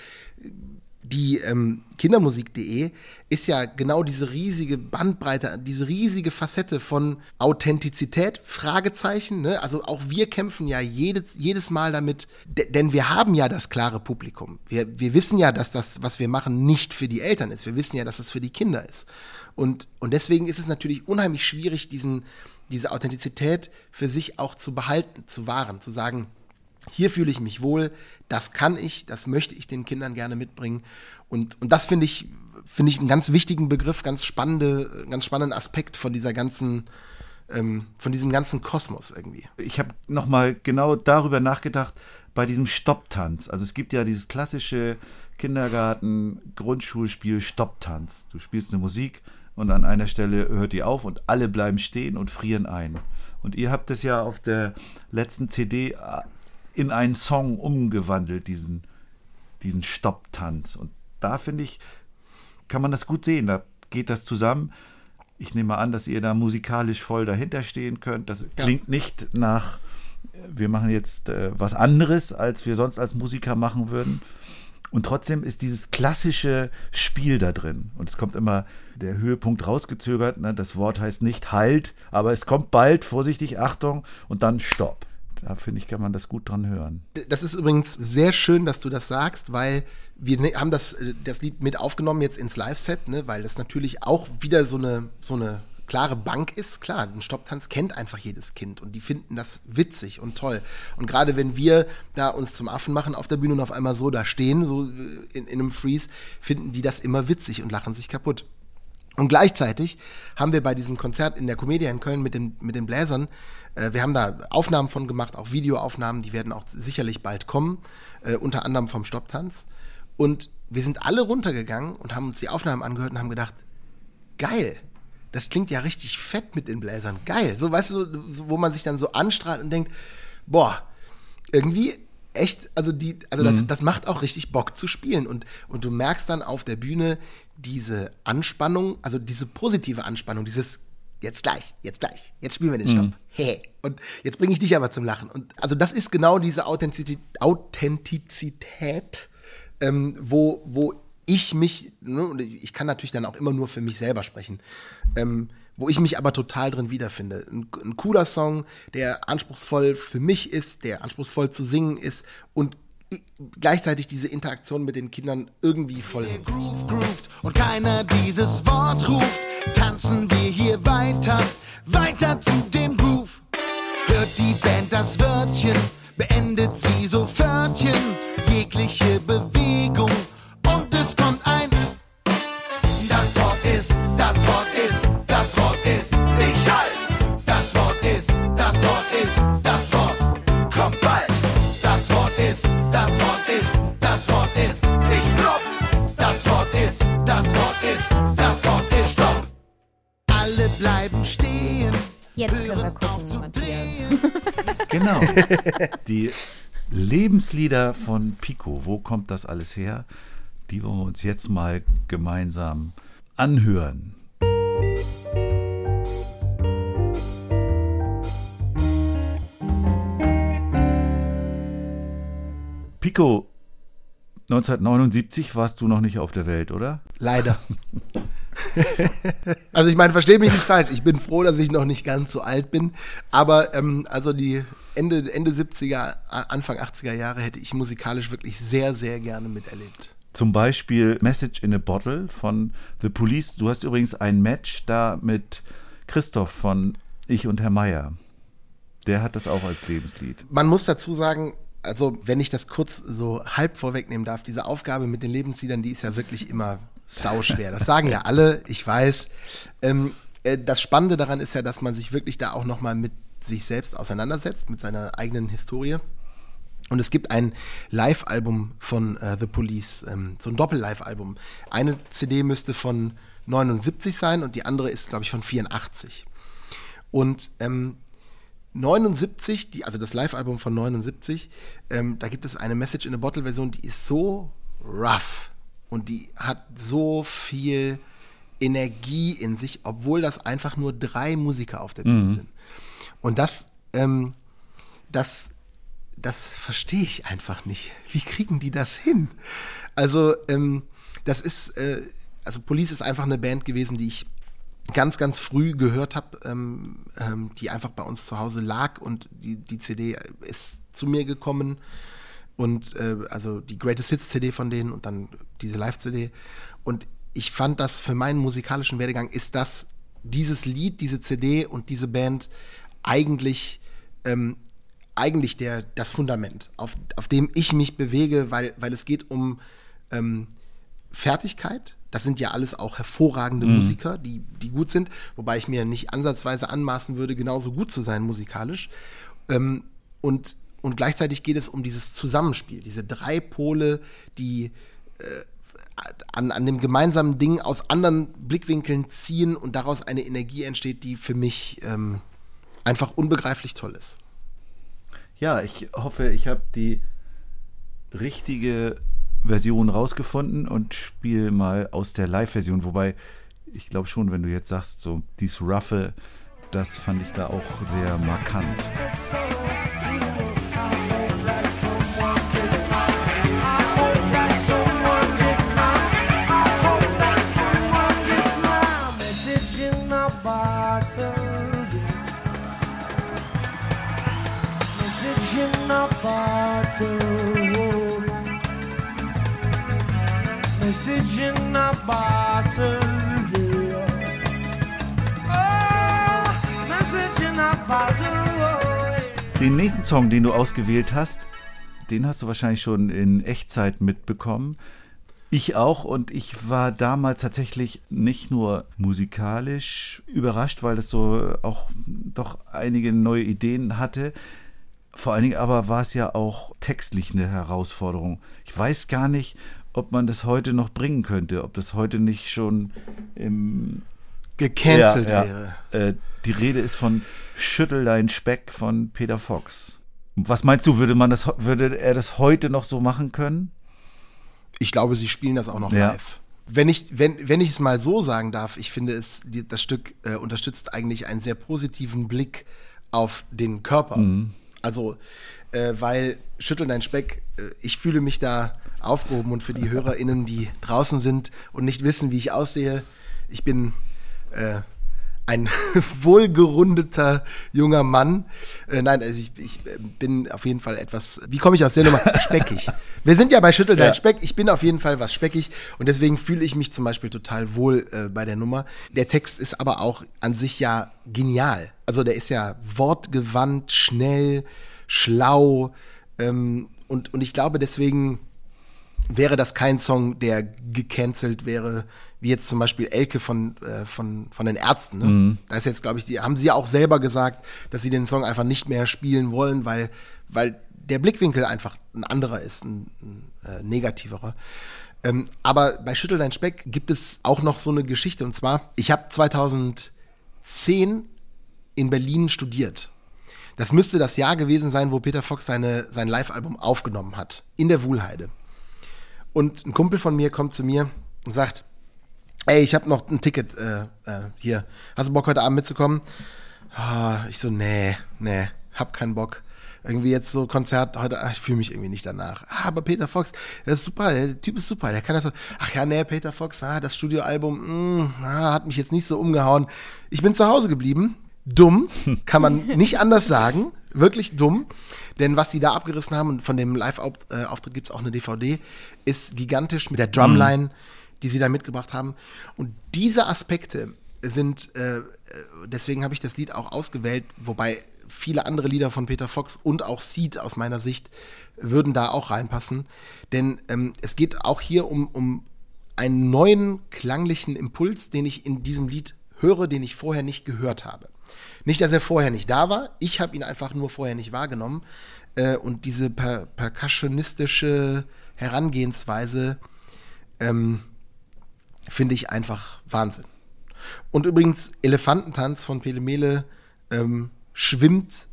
die ähm, Kindermusik.de ist ja genau diese riesige Bandbreite, diese riesige Facette von Authentizität, Fragezeichen. Ne? Also auch wir kämpfen ja jedes, jedes Mal damit, denn wir haben ja das klare Publikum. Wir, wir wissen ja, dass das, was wir machen, nicht für die Eltern ist. Wir wissen ja, dass das für die Kinder ist. Und, und deswegen ist es natürlich unheimlich schwierig, diesen, diese Authentizität für sich auch zu behalten, zu wahren, zu sagen, hier fühle ich mich wohl, das kann ich, das möchte ich den Kindern gerne mitbringen. Und, und das finde ich, finde ich einen ganz wichtigen Begriff, ganz spannende, ganz spannenden Aspekt von dieser ganzen, ähm, von diesem ganzen Kosmos irgendwie. Ich habe nochmal genau darüber nachgedacht, bei diesem Stopptanz. Also es gibt ja dieses klassische Kindergarten-Grundschulspiel Stopptanz. Du spielst eine Musik und an einer Stelle hört die auf und alle bleiben stehen und frieren ein. Und ihr habt es ja auf der letzten CD in einen Song umgewandelt, diesen, diesen Stopptanz. Und da finde ich, kann man das gut sehen. Da geht das zusammen. Ich nehme an, dass ihr da musikalisch voll dahinter stehen könnt. Das klingt ja. nicht nach, wir machen jetzt äh, was anderes, als wir sonst als Musiker machen würden. Und trotzdem ist dieses klassische Spiel da drin. Und es kommt immer der Höhepunkt rausgezögert. Ne? Das Wort heißt nicht Halt, aber es kommt bald, vorsichtig, Achtung, und dann Stopp. Da finde ich, kann man das gut dran hören. Das ist übrigens sehr schön, dass du das sagst, weil wir ne, haben das, äh, das Lied mit aufgenommen jetzt ins Live-Set, ne, weil das natürlich auch wieder so eine, so eine klare Bank ist. Klar, den Stopptanz kennt einfach jedes Kind und die finden das witzig und toll. Und gerade wenn wir da uns zum Affen machen auf der Bühne und auf einmal so da stehen, so äh, in, in einem Freeze, finden die das immer witzig und lachen sich kaputt. Und gleichzeitig haben wir bei diesem Konzert in der Comedia in Köln mit den, mit den Bläsern wir haben da Aufnahmen von gemacht, auch Videoaufnahmen, die werden auch sicherlich bald kommen, äh, unter anderem vom Stopptanz. Und wir sind alle runtergegangen und haben uns die Aufnahmen angehört und haben gedacht, geil, das klingt ja richtig fett mit den Bläsern, geil. So, weißt du, wo man sich dann so anstrahlt und denkt, boah, irgendwie echt, also die, also das, mhm. das macht auch richtig Bock zu spielen. Und, und du merkst dann auf der Bühne diese Anspannung, also diese positive Anspannung, dieses jetzt gleich, jetzt gleich, jetzt spielen wir den Stopp. Mhm. Hey. Und jetzt bringe ich dich aber zum Lachen. Und also das ist genau diese Authentizität, Authentizität ähm, wo, wo ich mich, ne, und ich kann natürlich dann auch immer nur für mich selber sprechen, ähm, wo ich mich aber total drin wiederfinde. Ein, ein, cooler Song, der anspruchsvoll für mich ist, der anspruchsvoll zu singen ist und gleichzeitig diese Interaktion mit den Kindern irgendwie voll. Groove, grooved und keiner dieses Wort ruft, tanzen wir hier weiter, weiter zu dem Groove. Hört die Band das Wörtchen, beendet sie so Pförtchen, jegliche Bewegung Jetzt können wir gucken, Matthias. genau. Die Lebenslieder von Pico, wo kommt das alles her? Die wollen wir uns jetzt mal gemeinsam anhören. Pico, 1979 warst du noch nicht auf der Welt, oder? Leider. Also ich meine, verstehe mich nicht falsch. Ich bin froh, dass ich noch nicht ganz so alt bin. Aber ähm, also die Ende, Ende 70er, Anfang 80er Jahre hätte ich musikalisch wirklich sehr, sehr gerne miterlebt. Zum Beispiel Message in a Bottle von The Police. Du hast übrigens ein Match da mit Christoph von Ich und Herr Meier. Der hat das auch als Lebenslied. Man muss dazu sagen, also wenn ich das kurz so halb vorwegnehmen darf, diese Aufgabe mit den Lebensliedern, die ist ja wirklich immer sauschwer. Das sagen ja alle, ich weiß. Ähm, äh, das Spannende daran ist ja, dass man sich wirklich da auch nochmal mit sich selbst auseinandersetzt, mit seiner eigenen Historie. Und es gibt ein Live-Album von äh, The Police, ähm, so ein Doppel-Live-Album. Eine CD müsste von 79 sein und die andere ist, glaube ich, von 84. Und ähm, 79, die, also das Live-Album von 79, ähm, da gibt es eine Message in a Bottle-Version, die ist so rough und die hat so viel Energie in sich, obwohl das einfach nur drei Musiker auf der Bühne mhm. sind. Und das, ähm, das, das verstehe ich einfach nicht. Wie kriegen die das hin? Also, ähm, das ist, äh, also Police ist einfach eine Band gewesen, die ich ganz, ganz früh gehört habe, ähm, ähm, die einfach bei uns zu Hause lag und die, die CD ist zu mir gekommen und äh, also die Greatest Hits CD von denen und dann diese Live-CD und ich fand das für meinen musikalischen Werdegang ist das dieses Lied, diese CD und diese Band eigentlich ähm, eigentlich der, das Fundament, auf, auf dem ich mich bewege, weil, weil es geht um ähm, Fertigkeit, das sind ja alles auch hervorragende mhm. Musiker, die, die gut sind, wobei ich mir nicht ansatzweise anmaßen würde, genauso gut zu sein musikalisch. Ähm, und, und gleichzeitig geht es um dieses Zusammenspiel, diese drei Pole, die äh, an, an dem gemeinsamen Ding aus anderen Blickwinkeln ziehen und daraus eine Energie entsteht, die für mich ähm, einfach unbegreiflich toll ist. Ja, ich hoffe, ich habe die richtige Version rausgefunden und spiele mal aus der Live-Version. Wobei, ich glaube schon, wenn du jetzt sagst, so dies Ruffe, das fand ich da auch sehr markant. Bottle message in a bottle, yeah. Oh, message in a bottle, oh, Den nächsten Song, den du ausgewählt hast, den hast du wahrscheinlich schon in Echtzeit mitbekommen. Ich auch und ich war damals tatsächlich nicht nur musikalisch überrascht, weil es so auch doch einige neue Ideen hatte. Vor allen Dingen aber war es ja auch textlich eine Herausforderung. Ich weiß gar nicht, ob man das heute noch bringen könnte, ob das heute nicht schon im gecancelt ja, wäre. äh, die Rede ist von Schüttel dein Speck von Peter Fox. Was meinst du, würde man das, würde er das heute noch so machen können? Ich glaube, sie spielen das auch noch ja. live. Wenn ich, wenn, wenn ich es mal so sagen darf, ich finde es, das Stück äh, unterstützt eigentlich einen sehr positiven Blick auf den Körper. Mhm. Also, äh, weil Schüttel dein Speck, äh, ich fühle mich da aufgehoben. Und für die HörerInnen, die draußen sind und nicht wissen, wie ich aussehe, ich bin äh, ein wohlgerundeter junger Mann. Äh, nein, also ich, ich, bin auf jeden Fall etwas, wie komme ich aus der Nummer? Speckig. Wir sind ja bei Schüttel dein ja. Speck. Ich bin auf jeden Fall was speckig und deswegen fühle ich mich zum Beispiel total wohl äh, bei der Nummer. Der Text ist aber auch an sich ja genial. Also der ist ja wortgewandt, schnell, schlau ähm, und, und ich glaube deswegen wäre das kein Song, der gecancelt wäre, wie jetzt zum Beispiel Elke von, äh, von, von den Ärzten. Ne? Mhm. Da ist jetzt, glaube ich, die haben sie ja auch selber gesagt, dass sie den Song einfach nicht mehr spielen wollen, weil, weil der Blickwinkel einfach ein anderer ist, ein, ein äh, negativerer. Ähm, aber bei Schüttel dein Speck gibt es auch noch so eine Geschichte. Und zwar, ich habe 2010 in Berlin studiert. Das müsste das Jahr gewesen sein, wo Peter Fox seine, sein Live-Album aufgenommen hat. In der Wuhlheide. Und ein Kumpel von mir kommt zu mir und sagt, ey, ich habe noch ein Ticket äh, äh, hier. Hast du Bock, heute Abend mitzukommen? Oh, ich so, nee, nee, hab keinen Bock. irgendwie jetzt so Konzert heute, ach, ich fühle mich irgendwie nicht danach. Ah, aber Peter Fox, der ist super, der Typ ist super, der kann das so. Ach ja, nee, Peter Fox, ah, das Studioalbum, mh, ah, hat mich jetzt nicht so umgehauen. Ich bin zu Hause geblieben. Dumm, kann man nicht anders sagen. Wirklich dumm. Denn was die da abgerissen haben, und von dem Live-Auftritt gibt es auch eine DVD, ist gigantisch mit der Drumline, die sie da mitgebracht haben. Und diese Aspekte sind, äh, deswegen habe ich das Lied auch ausgewählt, wobei viele andere Lieder von Peter Fox und auch Seed aus meiner Sicht würden da auch reinpassen. Denn ähm, es geht auch hier um, um einen neuen klanglichen Impuls, den ich in diesem Lied höre, den ich vorher nicht gehört habe. Nicht, dass er vorher nicht da war, ich habe ihn einfach nur vorher nicht wahrgenommen. Äh, und diese per percussionistische Herangehensweise ähm, finde ich einfach Wahnsinn. Und übrigens, Elefantentanz von Pelemele ähm, schwimmt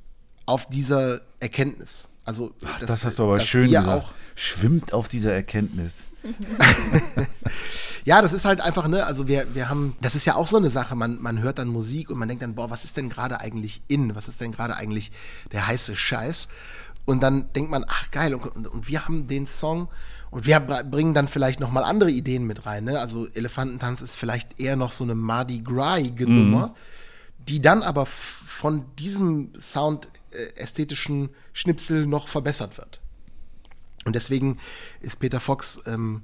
auf dieser Erkenntnis. Also Ach, das, das, hast du aber schön gesagt. Auch schwimmt auf dieser Erkenntnis. ja, das ist halt einfach, ne, also wir, wir haben, das ist ja auch so eine Sache, man, man hört dann Musik und man denkt dann, boah, was ist denn gerade eigentlich in? Was ist denn gerade eigentlich der heiße Scheiß? Und dann denkt man, ach geil, und, und, und wir haben den Song und wir bringen dann vielleicht nochmal andere Ideen mit rein. Ne? Also Elefantentanz ist vielleicht eher noch so eine Mardi Gras-ige mhm. Nummer, die dann aber von diesem Sound äh, ästhetischen Schnipsel noch verbessert wird. Und deswegen ist Peter Fox ähm,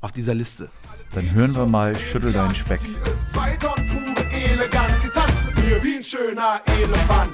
auf dieser Liste. Dann hören wir mal Schüttel deinen Speck. Zwei Tonnen pure Eleganz, sie tanzt mit mir wie ein schöner Elefant.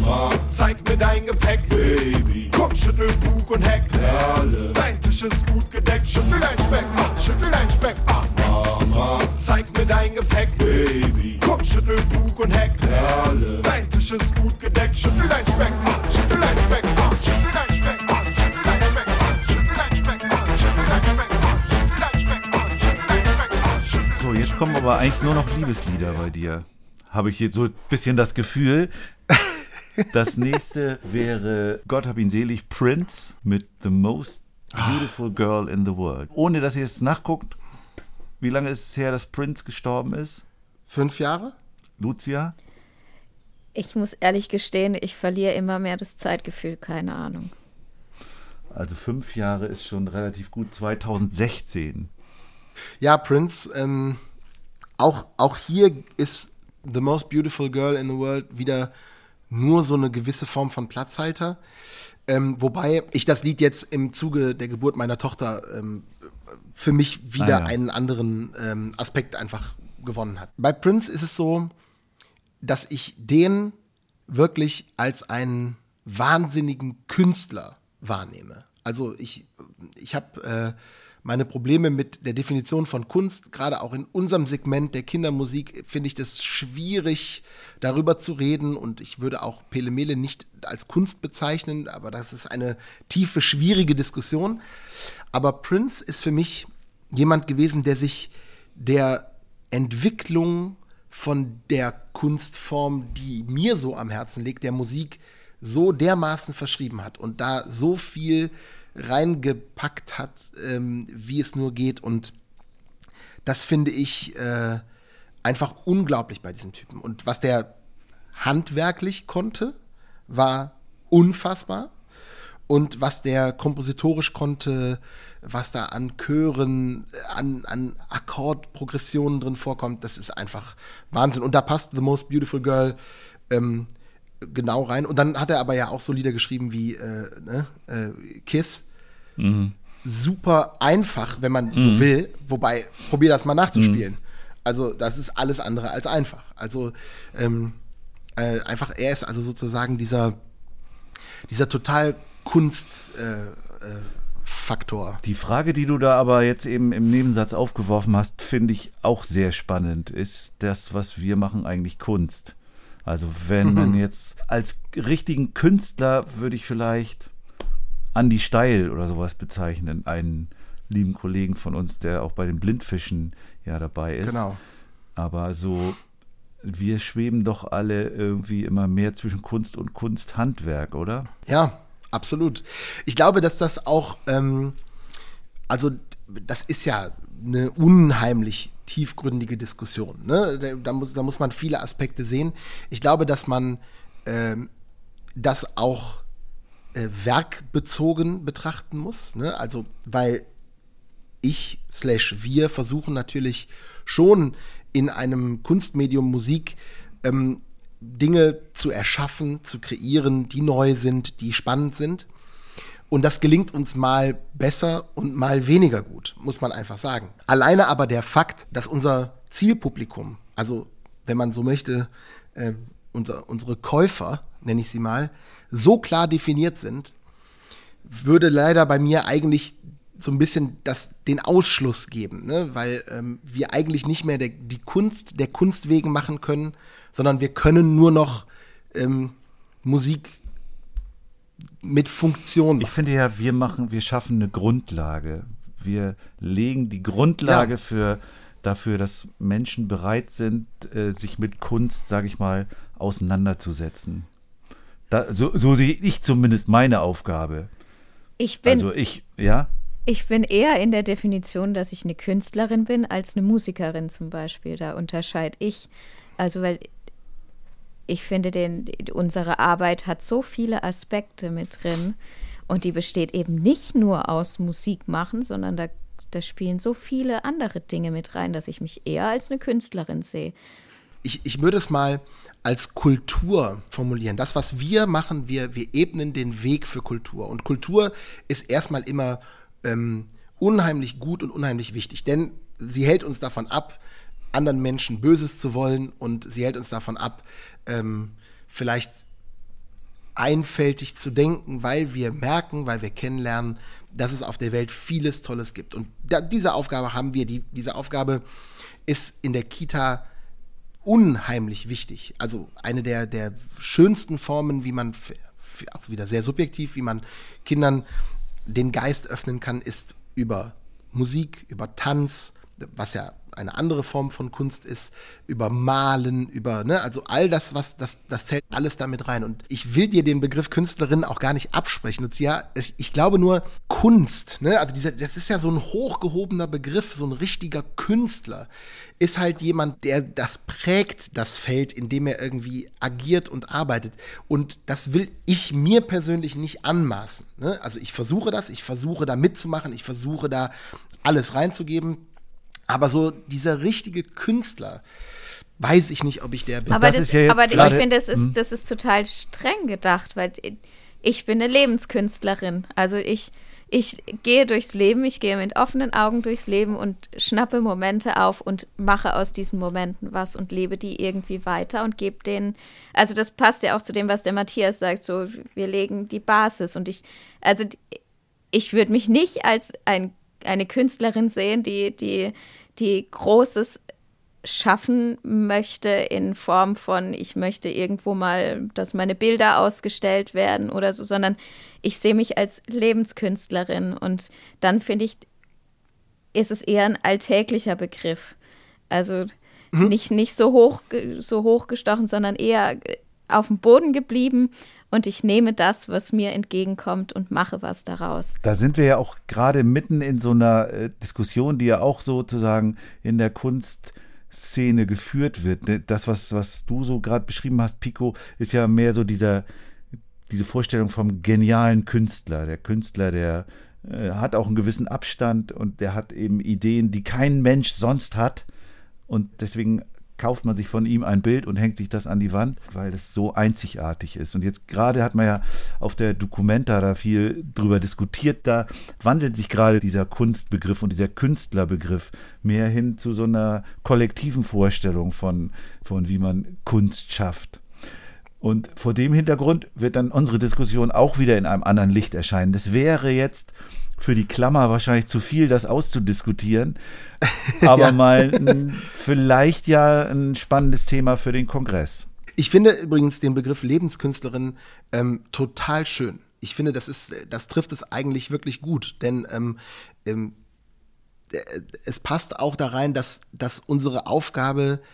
Mama, zeig mir dein Gepäck, Baby. Komm, schüttel Bug und Heck, Perle. Dein Tisch ist gut gedeckt, schüttel dein Speck, ah, schüttel dein Speck, ah. Mama, zeig mir dein Gepäck, Baby. Komm, schüttel Bug und Heck, Perle. Dein Tisch ist gut gedeckt, schüttel dein Speck, ah, schüttel dein Speck, ah, schüttel dein Speck, ah, schüttel dein Speck, ah, schüttel dein Speck, ah, schüttel dein Speck, ah, schüttel dein Speck, ah, schüttel dein Speck, ah. So, jetzt kommen aber eigentlich nur noch Liebeslieder bei dir habe ich jetzt so ein bisschen das Gefühl. Das nächste wäre, Gott hab ihn selig, Prince mit The Most Beautiful Girl in the World. Ohne dass ihr es nachguckt, wie lange ist es her, dass Prince gestorben ist? Fünf Jahre? Lucia? Ich muss ehrlich gestehen, ich verliere immer mehr das Zeitgefühl, keine Ahnung. Also fünf Jahre ist schon relativ gut. 2016. Ja, Prince, ähm, auch, auch hier ist The Most Beautiful Girl in the World wieder nur so eine gewisse Form von Platzhalter. Ähm, wobei ich das Lied jetzt im Zuge der Geburt meiner Tochter ähm, für mich wieder ah, ja. einen anderen ähm, Aspekt einfach gewonnen hat. Bei Prince ist es so, dass ich den wirklich als einen wahnsinnigen Künstler wahrnehme. Also ich, ich habe äh, meine Probleme mit der Definition von Kunst, gerade auch in unserem Segment der Kindermusik, finde ich das schwierig, darüber zu reden. Und ich würde auch Pele Mele nicht als Kunst bezeichnen, aber das ist eine tiefe, schwierige Diskussion. Aber Prince ist für mich jemand gewesen, der sich der Entwicklung von der Kunstform, die mir so am Herzen liegt, der Musik, so dermaßen verschrieben hat und da so viel reingepackt hat, ähm, wie es nur geht. Und das finde ich äh, einfach unglaublich bei diesem Typen. Und was der handwerklich konnte, war unfassbar. Und was der kompositorisch konnte, was da an Chören, an, an Akkordprogressionen drin vorkommt, das ist einfach Wahnsinn. Und da passt The Most Beautiful Girl ähm, genau rein. Und dann hat er aber ja auch so Lieder geschrieben wie äh, ne, äh, Kiss. Mhm. Super einfach, wenn man mhm. so will. Wobei, probier das mal nachzuspielen. Mhm. Also, das ist alles andere als einfach. Also, ähm, äh, einfach, er ist also sozusagen dieser, dieser total Kunst. Äh, äh, Faktor. Die Frage, die du da aber jetzt eben im Nebensatz aufgeworfen hast, finde ich auch sehr spannend. Ist das, was wir machen, eigentlich Kunst? Also wenn man jetzt als richtigen Künstler würde ich vielleicht Andy Steil oder sowas bezeichnen, einen lieben Kollegen von uns, der auch bei den Blindfischen ja dabei ist. Genau. Aber so, wir schweben doch alle irgendwie immer mehr zwischen Kunst und Kunsthandwerk, oder? Ja, absolut. Ich glaube, dass das auch, ähm, also das ist ja eine unheimlich tiefgründige Diskussion. Ne? Da, muss, da muss man viele Aspekte sehen. Ich glaube, dass man ähm, das auch äh, werkbezogen betrachten muss. Ne? Also, weil ich slash wir versuchen natürlich schon in einem Kunstmedium Musik ähm, Dinge zu erschaffen, zu kreieren, die neu sind, die spannend sind. Und das gelingt uns mal besser und mal weniger gut, muss man einfach sagen. Alleine aber der Fakt, dass unser Zielpublikum, also wenn man so möchte, äh, unser, unsere Käufer, nenne ich sie mal, so klar definiert sind, würde leider bei mir eigentlich so ein bisschen das, den Ausschluss geben, ne? weil ähm, wir eigentlich nicht mehr der, die Kunst der Kunst wegen machen können, sondern wir können nur noch ähm, Musik mit Funktion machen. Ich finde ja, wir machen, wir schaffen eine Grundlage. Wir legen die Grundlage Ja. für dafür, dass Menschen bereit sind, äh, sich mit Kunst, sage ich mal, auseinanderzusetzen. Da, so, so sehe ich zumindest meine Aufgabe. Ich bin, Also ich, ja, ich bin eher in der Definition, dass ich eine Künstlerin bin, als eine Musikerin zum Beispiel. Da unterscheide ich. Also, weil ich finde, den, unsere Arbeit hat so viele Aspekte mit drin. Und die besteht eben nicht nur aus Musik machen, sondern da, da spielen so viele andere Dinge mit rein, dass ich mich eher als eine Künstlerin sehe. Ich, ich würde es mal als Kultur formulieren. Das, was wir machen, wir, wir ebnen den Weg für Kultur. Und Kultur ist erstmal immer ähm, unheimlich gut und unheimlich wichtig, denn sie hält uns davon ab, anderen Menschen Böses zu wollen und sie hält uns davon ab, ähm, vielleicht einfältig zu denken, weil wir merken, weil wir kennenlernen, dass es auf der Welt vieles Tolles gibt. Und da, diese Aufgabe haben wir. Die, diese Aufgabe ist in der Kita unheimlich wichtig. Also eine der, der schönsten Formen, wie man, auch wieder sehr subjektiv, wie man Kindern den Geist öffnen kann, ist über Musik, über Tanz, was ja eine andere Form von Kunst ist, über Malen, über, ne, also all das, was, das, das zählt alles damit rein. Und ich will dir den Begriff Künstlerin auch gar nicht absprechen. Und ja, es, ich glaube nur Kunst, ne, also dieser, das ist ja so ein hochgehobener Begriff, so ein richtiger Künstler ist halt jemand, der das prägt, das Feld, in dem er irgendwie agiert und arbeitet. Und das will ich mir persönlich nicht anmaßen. Ne? Also ich versuche das, ich versuche da mitzumachen, ich versuche da alles reinzugeben. Aber so dieser richtige Künstler, weiß ich nicht, ob ich der bin. Aber, das das ist ja jetzt aber ich finde, das Hm. ist, das ist total streng gedacht, weil ich bin eine Lebenskünstlerin. Also ich, ich gehe durchs Leben, ich gehe mit offenen Augen durchs Leben und schnappe Momente auf und mache aus diesen Momenten was und lebe die irgendwie weiter und gebe denen, also das passt ja auch zu dem, was der Matthias sagt, so wir legen die Basis und ich, also ich würde mich nicht als ein, eine Künstlerin sehen, die, die, die Großes schaffen möchte in Form von, ich möchte irgendwo mal, dass meine Bilder ausgestellt werden oder so, sondern ich sehe mich als Lebenskünstlerin und dann finde ich, ist es eher ein alltäglicher Begriff. Also nicht, nicht so hoch, so hochgestochen, sondern eher auf dem Boden geblieben und ich nehme das, was mir entgegenkommt und mache was daraus. Da sind wir ja auch gerade mitten in so einer äh, Diskussion, die ja auch sozusagen in der Kunstszene geführt wird. Ne, Das, was, was du so gerade beschrieben hast, Pico, ist ja mehr so dieser, diese Vorstellung vom genialen Künstler. Der Künstler, der äh, hat auch einen gewissen Abstand und der hat eben Ideen, die kein Mensch sonst hat. Und deswegen kauft man sich von ihm ein Bild und hängt sich das an die Wand, weil es so einzigartig ist. Und jetzt gerade hat man ja auf der Documenta da viel drüber diskutiert, da wandelt sich gerade dieser Kunstbegriff und dieser Künstlerbegriff mehr hin zu so einer kollektiven Vorstellung von, von wie man Kunst schafft. Und vor dem Hintergrund wird dann unsere Diskussion auch wieder in einem anderen Licht erscheinen. Das wäre jetzt für die Klammer wahrscheinlich zu viel, das auszudiskutieren. Aber Ja. mal ein, vielleicht ja ein spannendes Thema für den Kongress. Ich finde übrigens den Begriff Lebenskünstlerin ähm, total schön. Ich finde, das ist, das trifft es eigentlich wirklich gut, denn ähm, ähm, äh, es passt auch da rein, dass, dass unsere Aufgabe, äh,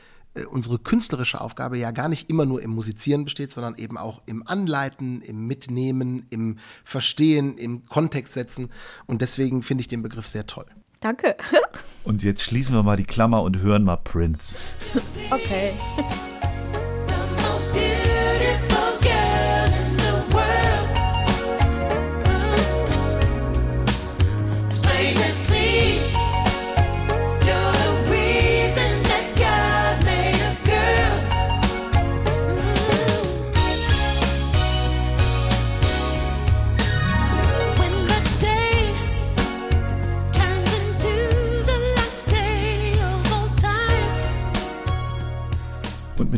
unsere künstlerische Aufgabe ja gar nicht immer nur im Musizieren besteht, sondern eben auch im Anleiten, im Mitnehmen, im Verstehen, im Kontext setzen. Und deswegen finde ich den Begriff sehr toll. Danke. Und jetzt schließen wir mal die Klammer und hören mal Prince. Okay.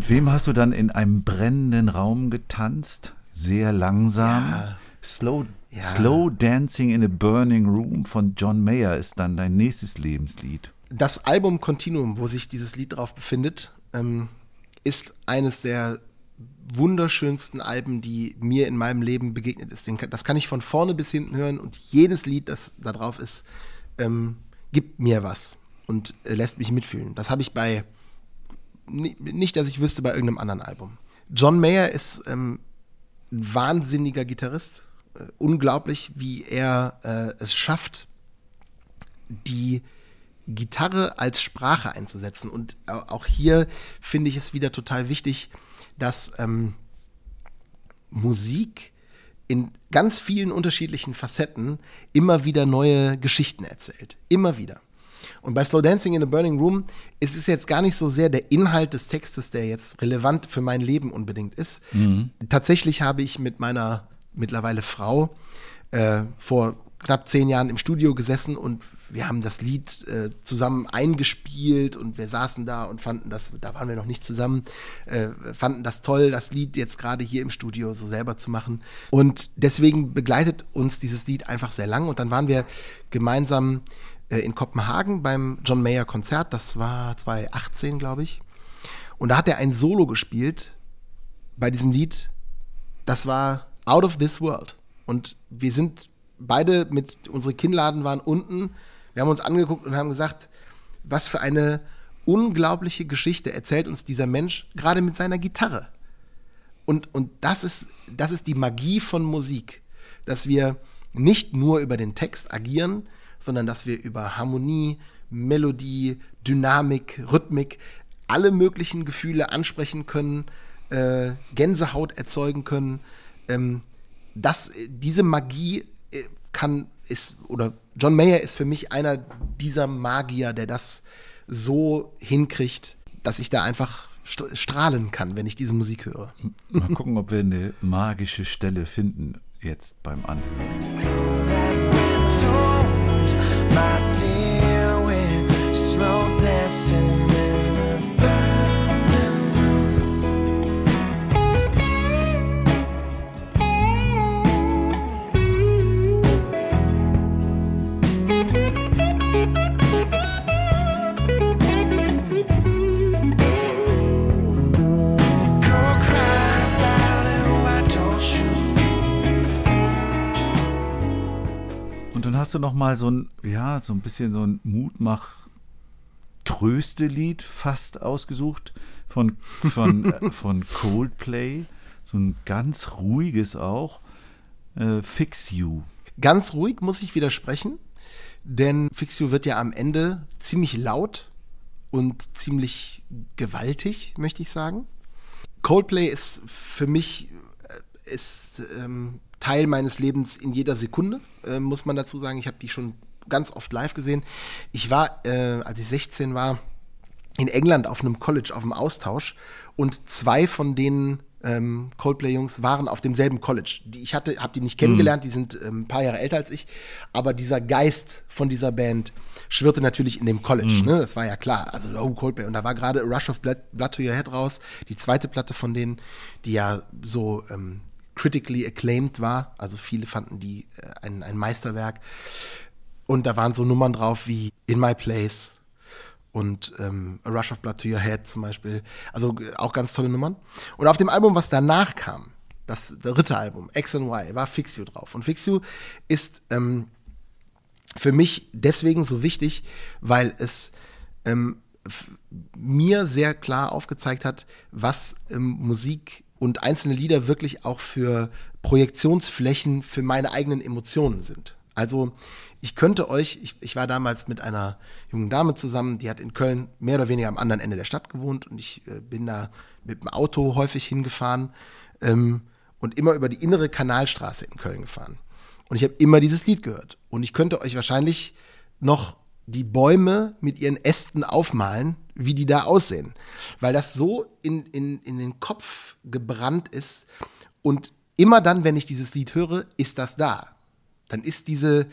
Mit wem hast du dann in einem brennenden Raum getanzt? Sehr langsam. Ja. Slow, Ja. Slow Dancing in a Burning Room von John Mayer ist dann dein nächstes Lebenslied. Das Album Continuum, wo sich dieses Lied drauf befindet, ähm, ist eines der wunderschönsten Alben, die mir in meinem Leben begegnet ist. Das kann ich von vorne bis hinten hören und jedes Lied, das da drauf ist, ähm, gibt mir was und äh, lässt mich mitfühlen. Das habe ich bei, nicht, dass ich wüsste, bei irgendeinem anderen Album. John Mayer ist ähm, ein wahnsinniger Gitarrist. Äh, unglaublich, wie er äh, es schafft, die Gitarre als Sprache einzusetzen. Und au- auch hier finde ich es wieder total wichtig, dass ähm, Musik in ganz vielen unterschiedlichen Facetten immer wieder neue Geschichten erzählt. Immer wieder. Und bei Slow Dancing in a Burning Room ist es jetzt gar nicht so sehr der Inhalt des Textes, der jetzt relevant für mein Leben unbedingt ist. Tatsächlich habe ich mit meiner mittlerweile Frau äh, vor knapp zehn Jahren im Studio gesessen und wir haben das Lied äh, zusammen eingespielt und wir saßen da und fanden das, da waren wir noch nicht zusammen, äh, fanden das toll, das Lied jetzt gerade hier im Studio so selber zu machen. Und deswegen begleitet uns dieses Lied einfach sehr lang und dann waren wir gemeinsam in Kopenhagen beim John Mayer Konzert, das war 2018, glaube ich. Und da hat er ein Solo gespielt bei diesem Lied, das war Out of This World. Und wir sind beide mit, unsere Kinnladen waren unten, wir haben uns angeguckt und haben gesagt, was für eine unglaubliche Geschichte erzählt uns dieser Mensch gerade mit seiner Gitarre. Und, und das, ist, das ist die Magie von Musik, dass wir nicht nur über den Text agieren, sondern dass wir über Harmonie, Melodie, Dynamik, Rhythmik alle möglichen Gefühle ansprechen können, äh, Gänsehaut erzeugen können. Ähm, das, diese Magie äh, kann, ist, oder John Mayer ist für mich einer dieser Magier, der das so hinkriegt, dass ich da einfach st- strahlen kann, wenn ich diese Musik höre. Mal gucken, ob wir eine magische Stelle finden jetzt beim Anhören. My dear, dann hast du noch mal so ein, ja, so ein bisschen so ein Mutmach Tröstelied fast ausgesucht von, von, äh, von Coldplay. So ein ganz ruhiges auch. Äh, Fix You. Ganz ruhig muss ich widersprechen, denn Fix You wird ja am Ende ziemlich laut und ziemlich gewaltig, möchte ich sagen. Coldplay ist für mich äh, ist, ähm, Teil meines Lebens in jeder Sekunde, äh, muss man dazu sagen. Ich habe die schon ganz oft live gesehen. Ich war, äh, als ich 16 war, in England auf einem College, auf einem Austausch und zwei von den ähm, Coldplay-Jungs waren auf demselben College. Die, ich hatte, habe die nicht kennengelernt, die sind ähm, ein paar Jahre älter als ich, aber dieser Geist von dieser Band schwirrte natürlich in dem College, ne? das war ja klar. Also, oh, Coldplay. Und da war gerade Rush of Blood, Blood to Your Head raus, die zweite Platte von denen, die ja so ähm, critically acclaimed war. Also viele fanden die äh, ein, ein Meisterwerk. Und da waren so Nummern drauf wie In My Place, und ähm, A Rush of Blood to Your Head zum Beispiel. Also äh, auch ganz tolle Nummern. Und auf dem Album, was danach kam, das dritte Album, X and Y, war Fix You drauf. Und Fix You ist ähm, für mich deswegen so wichtig, weil es ähm, mir sehr klar aufgezeigt hat, was ähm, Musik und einzelne Lieder wirklich auch für Projektionsflächen für meine eigenen Emotionen sind. Also ich könnte euch, ich, ich war damals mit einer jungen Dame zusammen, die hat in Köln mehr oder weniger am anderen Ende der Stadt gewohnt und ich äh, bin da mit dem Auto häufig hingefahren ähm, und immer über die innere Kanalstraße in Köln gefahren. Und ich habe immer dieses Lied gehört. Und ich könnte euch wahrscheinlich noch die Bäume mit ihren Ästen aufmalen, wie die da aussehen. Weil das so in, in, in den Kopf gebrannt ist. Und immer dann, wenn ich dieses Lied höre, ist das da. Dann ist diese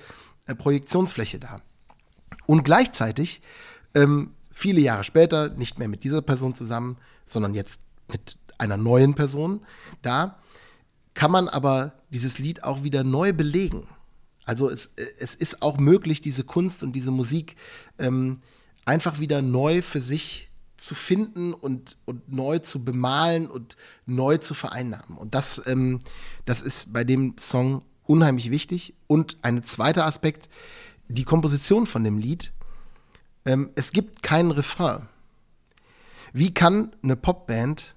äh, Projektionsfläche da. Und gleichzeitig, ähm, viele Jahre später, nicht mehr mit dieser Person zusammen, sondern jetzt mit einer neuen Person da, kann man aber dieses Lied auch wieder neu belegen. Also es, es ist auch möglich, diese Kunst und diese Musik ähm, einfach wieder neu für sich zu finden und, und neu zu bemalen und neu zu vereinnahmen. Und das, ähm, das ist bei dem Song unheimlich wichtig. Und ein zweiter Aspekt, die Komposition von dem Lied. Ähm, es gibt keinen Refrain. Wie kann eine Popband,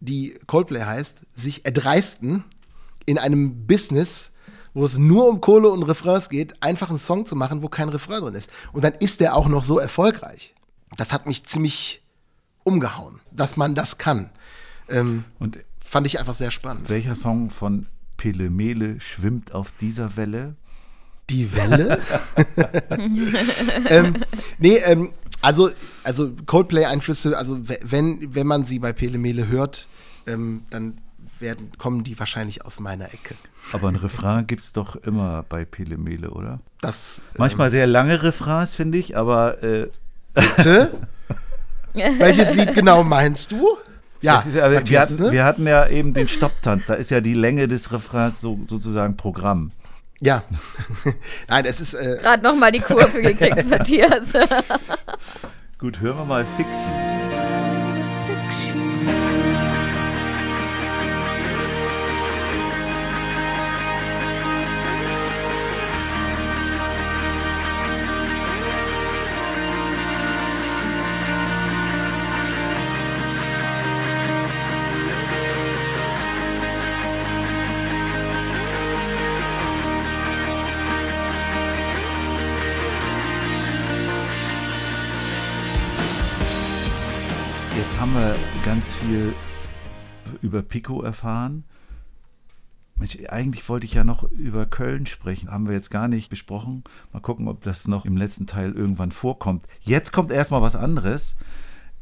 die Coldplay heißt, sich erdreisten, in einem Business, wo es nur um Kohle und Refrains geht, einfach einen Song zu machen, wo kein Refrain drin ist. Und dann ist der auch noch so erfolgreich. Das hat mich ziemlich umgehauen, dass man das kann. Ähm, Und fand ich einfach sehr spannend. welcher Song von Pele Mele schwimmt auf dieser Welle? Die Welle? ähm, nee, ähm, also, also Coldplay-Einflüsse, also we- wenn, wenn man sie bei Pele Mele hört, ähm, dann werden, kommen die wahrscheinlich aus meiner Ecke. Aber ein Refrain gibt es doch immer bei Pele Mele, oder? Das Manchmal sehr lange Refrains, finde ich, aber äh, bitte. Welches Lied genau meinst du? Ja, ist, aber wir, Matthias, hatten, ne? wir hatten ja eben den Stopptanz. Da ist ja die Länge des Refrains so, sozusagen Programm. ja. Nein, es ist äh, Gerade nochmal die Kurve gekriegt, Matthias. Gut, hören wir mal Fixi. Jetzt haben wir ganz viel über Pico erfahren. Mensch, eigentlich wollte ich ja noch über Köln sprechen. Haben wir jetzt gar nicht besprochen. Mal gucken, ob das noch im letzten Teil irgendwann vorkommt. Jetzt kommt erstmal was anderes.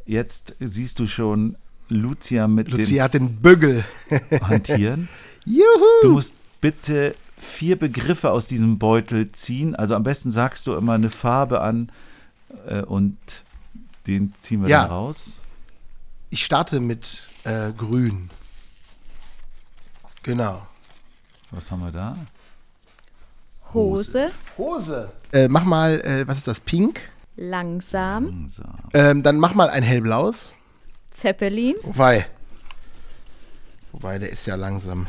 Jetzt siehst du schon Lucia mit Lucia hat den Bügel. Hantieren. Juhu! Du musst bitte vier Begriffe aus diesem Beutel ziehen. Also am besten sagst du immer eine Farbe an äh, und den ziehen wir Ja. dann raus. Ich starte mit äh, Grün. Genau. Was haben wir da? Hose, Hose. Äh, mach mal, äh, was ist das? Pink. langsam, Langsam. Ähm, dann mach mal ein hellblaues. Zeppelin, Wobei. Wobei, der ist ja langsam.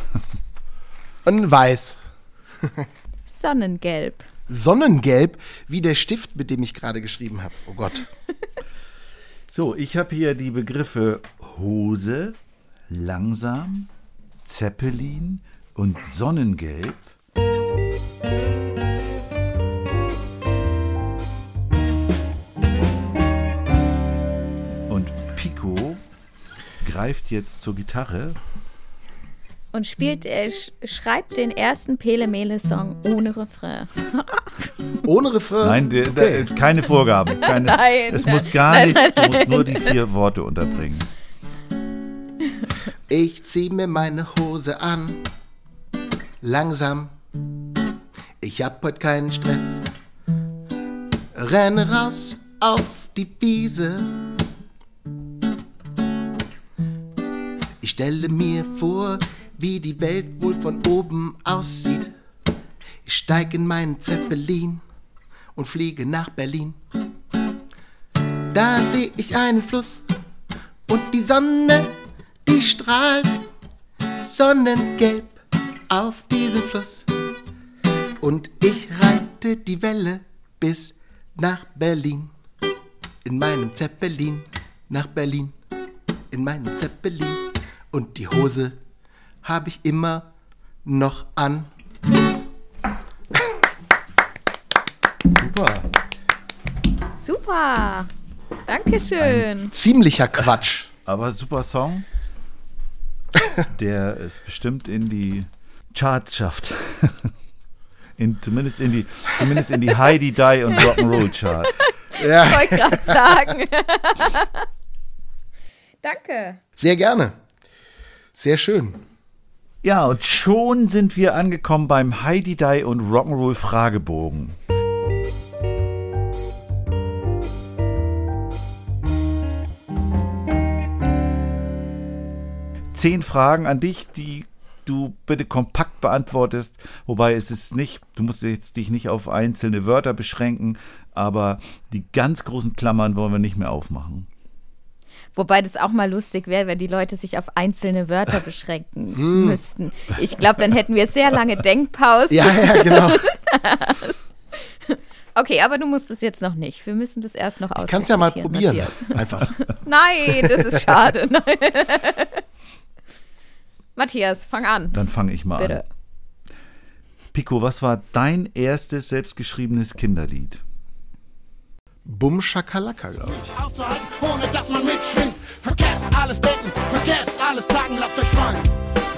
Und ein weiß. Sonnengelb, Sonnengelb, wie der Stift, mit dem ich gerade geschrieben habe. Oh Gott. So, ich habe hier die Begriffe Hose, langsam, Zeppelin und Sonnengelb. Und Pico greift jetzt zur Gitarre. Und spielt, äh, sch schreibt den ersten Pele-Mele-Song ohne Refrain. Ohne Refrain. Nein, der, okay. der, keine Vorgaben. Keine, Nein, es nein, muss gar nein, nichts, du musst nur die vier Worte unterbringen. Ich zieh mir meine Hose an. Langsam. Ich hab heute keinen Stress. Renne raus auf die Wiese. Ich stelle mir vor, wie die Welt wohl von oben aussieht. Ich steig in meinen Zeppelin und fliege nach Berlin. Da seh ich einen Fluss und die Sonne, die strahlt sonnengelb auf diesen Fluss. Und ich reite die Welle bis nach Berlin. In meinem Zeppelin, nach Berlin. In meinem Zeppelin. Und die Hose habe ich immer noch an. Super. Super, Dankeschön. Ziemlicher Quatsch. Aber super Song, der es bestimmt in die Charts schafft. In, zumindest, in die, zumindest in die Heidi Die und Rock'n'Roll Charts. Ja, Wollte gerade sagen. Danke. sehr gerne. Sehr schön. Ja, und schon sind wir angekommen beim Heidi Die und Rock'n'Roll Fragebogen. zehn Fragen an dich, die du bitte kompakt beantwortest. Wobei es ist nicht, du musst jetzt dich nicht auf einzelne Wörter beschränken, aber die ganz großen Klammern wollen wir nicht mehr aufmachen. Wobei das auch mal lustig wäre, wenn die Leute sich auf einzelne Wörter beschränken müssten. Ich glaube, dann hätten wir sehr lange Denkpausen. Ja, ja, genau. Okay, aber du musst es jetzt noch nicht. Wir müssen das erst noch Ich kann es ja mal probieren. Matthias. Einfach. Nein, das ist schade. Matthias, fang an. Dann fange ich mal Bitte. an. Pico, was war dein erstes selbstgeschriebenes Kinderlied? Bum Schakalaka, glaube ich. Ohne dass man mitschwingt. Vergesst alles denken, vergesst alles sagen, lasst euch fallen.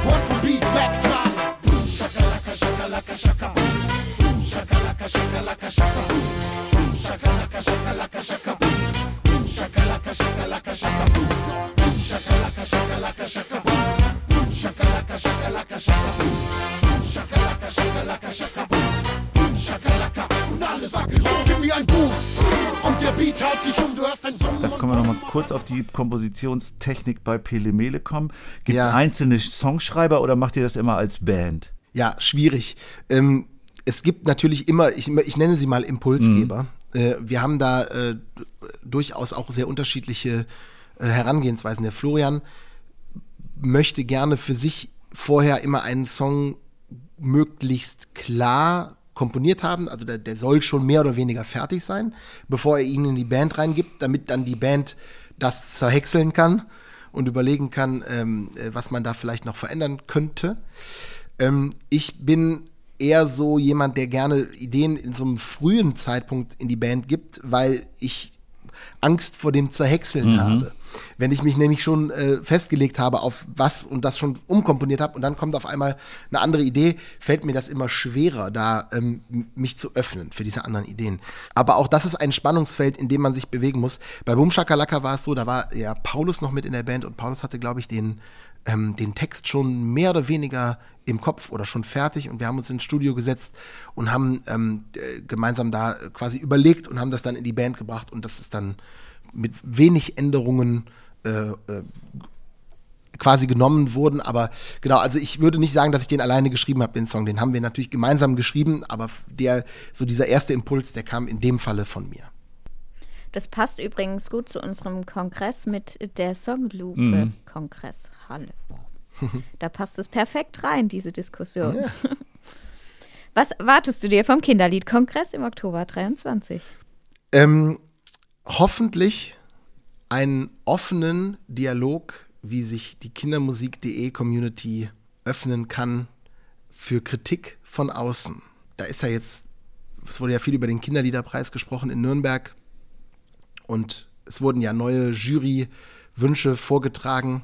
Und vom Beat wegtragen. Boom, shakalaka, shakalaka, shaka. Boom, shakalaka, shakalaka, shaka. Boom, shakalaka, shakalaka, shaka. Boom, shakalaka, shakalaka, shaka. Boom, shakalaka, shakalaka, shaka. Boom, shakalaka, shakalaka, shaka, shaka, alles wackelt. So, gib mir ein Boom. Und der Beat haut dich um, du hörst ein Summen. Da können wir noch mal kurz auf die Kompositionstechnik bei Pele Mele kommen. Gibt es Ja. einzelne Songschreiber oder macht ihr das immer als Band? Ja, schwierig. Ähm, es gibt natürlich immer, ich, ich nenne sie mal Impulsgeber. Äh, wir haben da äh, durchaus auch sehr unterschiedliche äh, Herangehensweisen. Der Florian möchte gerne für sich vorher immer einen Song möglichst klar komponiert haben. Also der, der soll schon mehr oder weniger fertig sein, bevor er ihn in die Band reingibt, damit dann die Band das zerhäckseln kann und überlegen kann, ähm, äh, was man da vielleicht noch verändern könnte. Ähm, ich bin eher so jemand, der gerne Ideen in so einem frühen Zeitpunkt in die Band gibt, weil ich Angst vor dem Zerhäckseln habe. Wenn ich mich nämlich schon äh, festgelegt habe auf was und das schon umkomponiert habe und dann kommt auf einmal eine andere Idee, fällt mir das immer schwerer, da ähm, mich zu öffnen für diese anderen Ideen. Aber auch das ist ein Spannungsfeld, in dem man sich bewegen muss. Bei Boom Shakalaka war es so, da war ja Paulus noch mit in der Band und Paulus hatte, glaube ich, den, ähm, den Text schon mehr oder weniger im Kopf oder schon fertig und wir haben uns ins Studio gesetzt und haben ähm, äh, gemeinsam da quasi überlegt und haben das dann in die Band gebracht und das ist dann mit wenig Änderungen äh, äh, quasi genommen wurden. Aber genau, also ich würde nicht sagen, dass ich den alleine geschrieben habe, den Song. Den haben wir natürlich gemeinsam geschrieben, aber der, so dieser erste Impuls, der kam in dem Falle von mir. Das passt übrigens gut zu unserem Kongress mit der Songlupe Kongresshalle. Da passt es perfekt rein, diese Diskussion. Was erwartest du dir vom Kinderliedkongress im Oktober 23? Ähm, hoffentlich einen offenen Dialog, wie sich die Kindermusik.de Community öffnen kann für Kritik von außen. Da ist ja jetzt, es wurde ja viel über den Kinderliederpreis gesprochen in Nürnberg und es wurden ja neue Jurywünsche vorgetragen,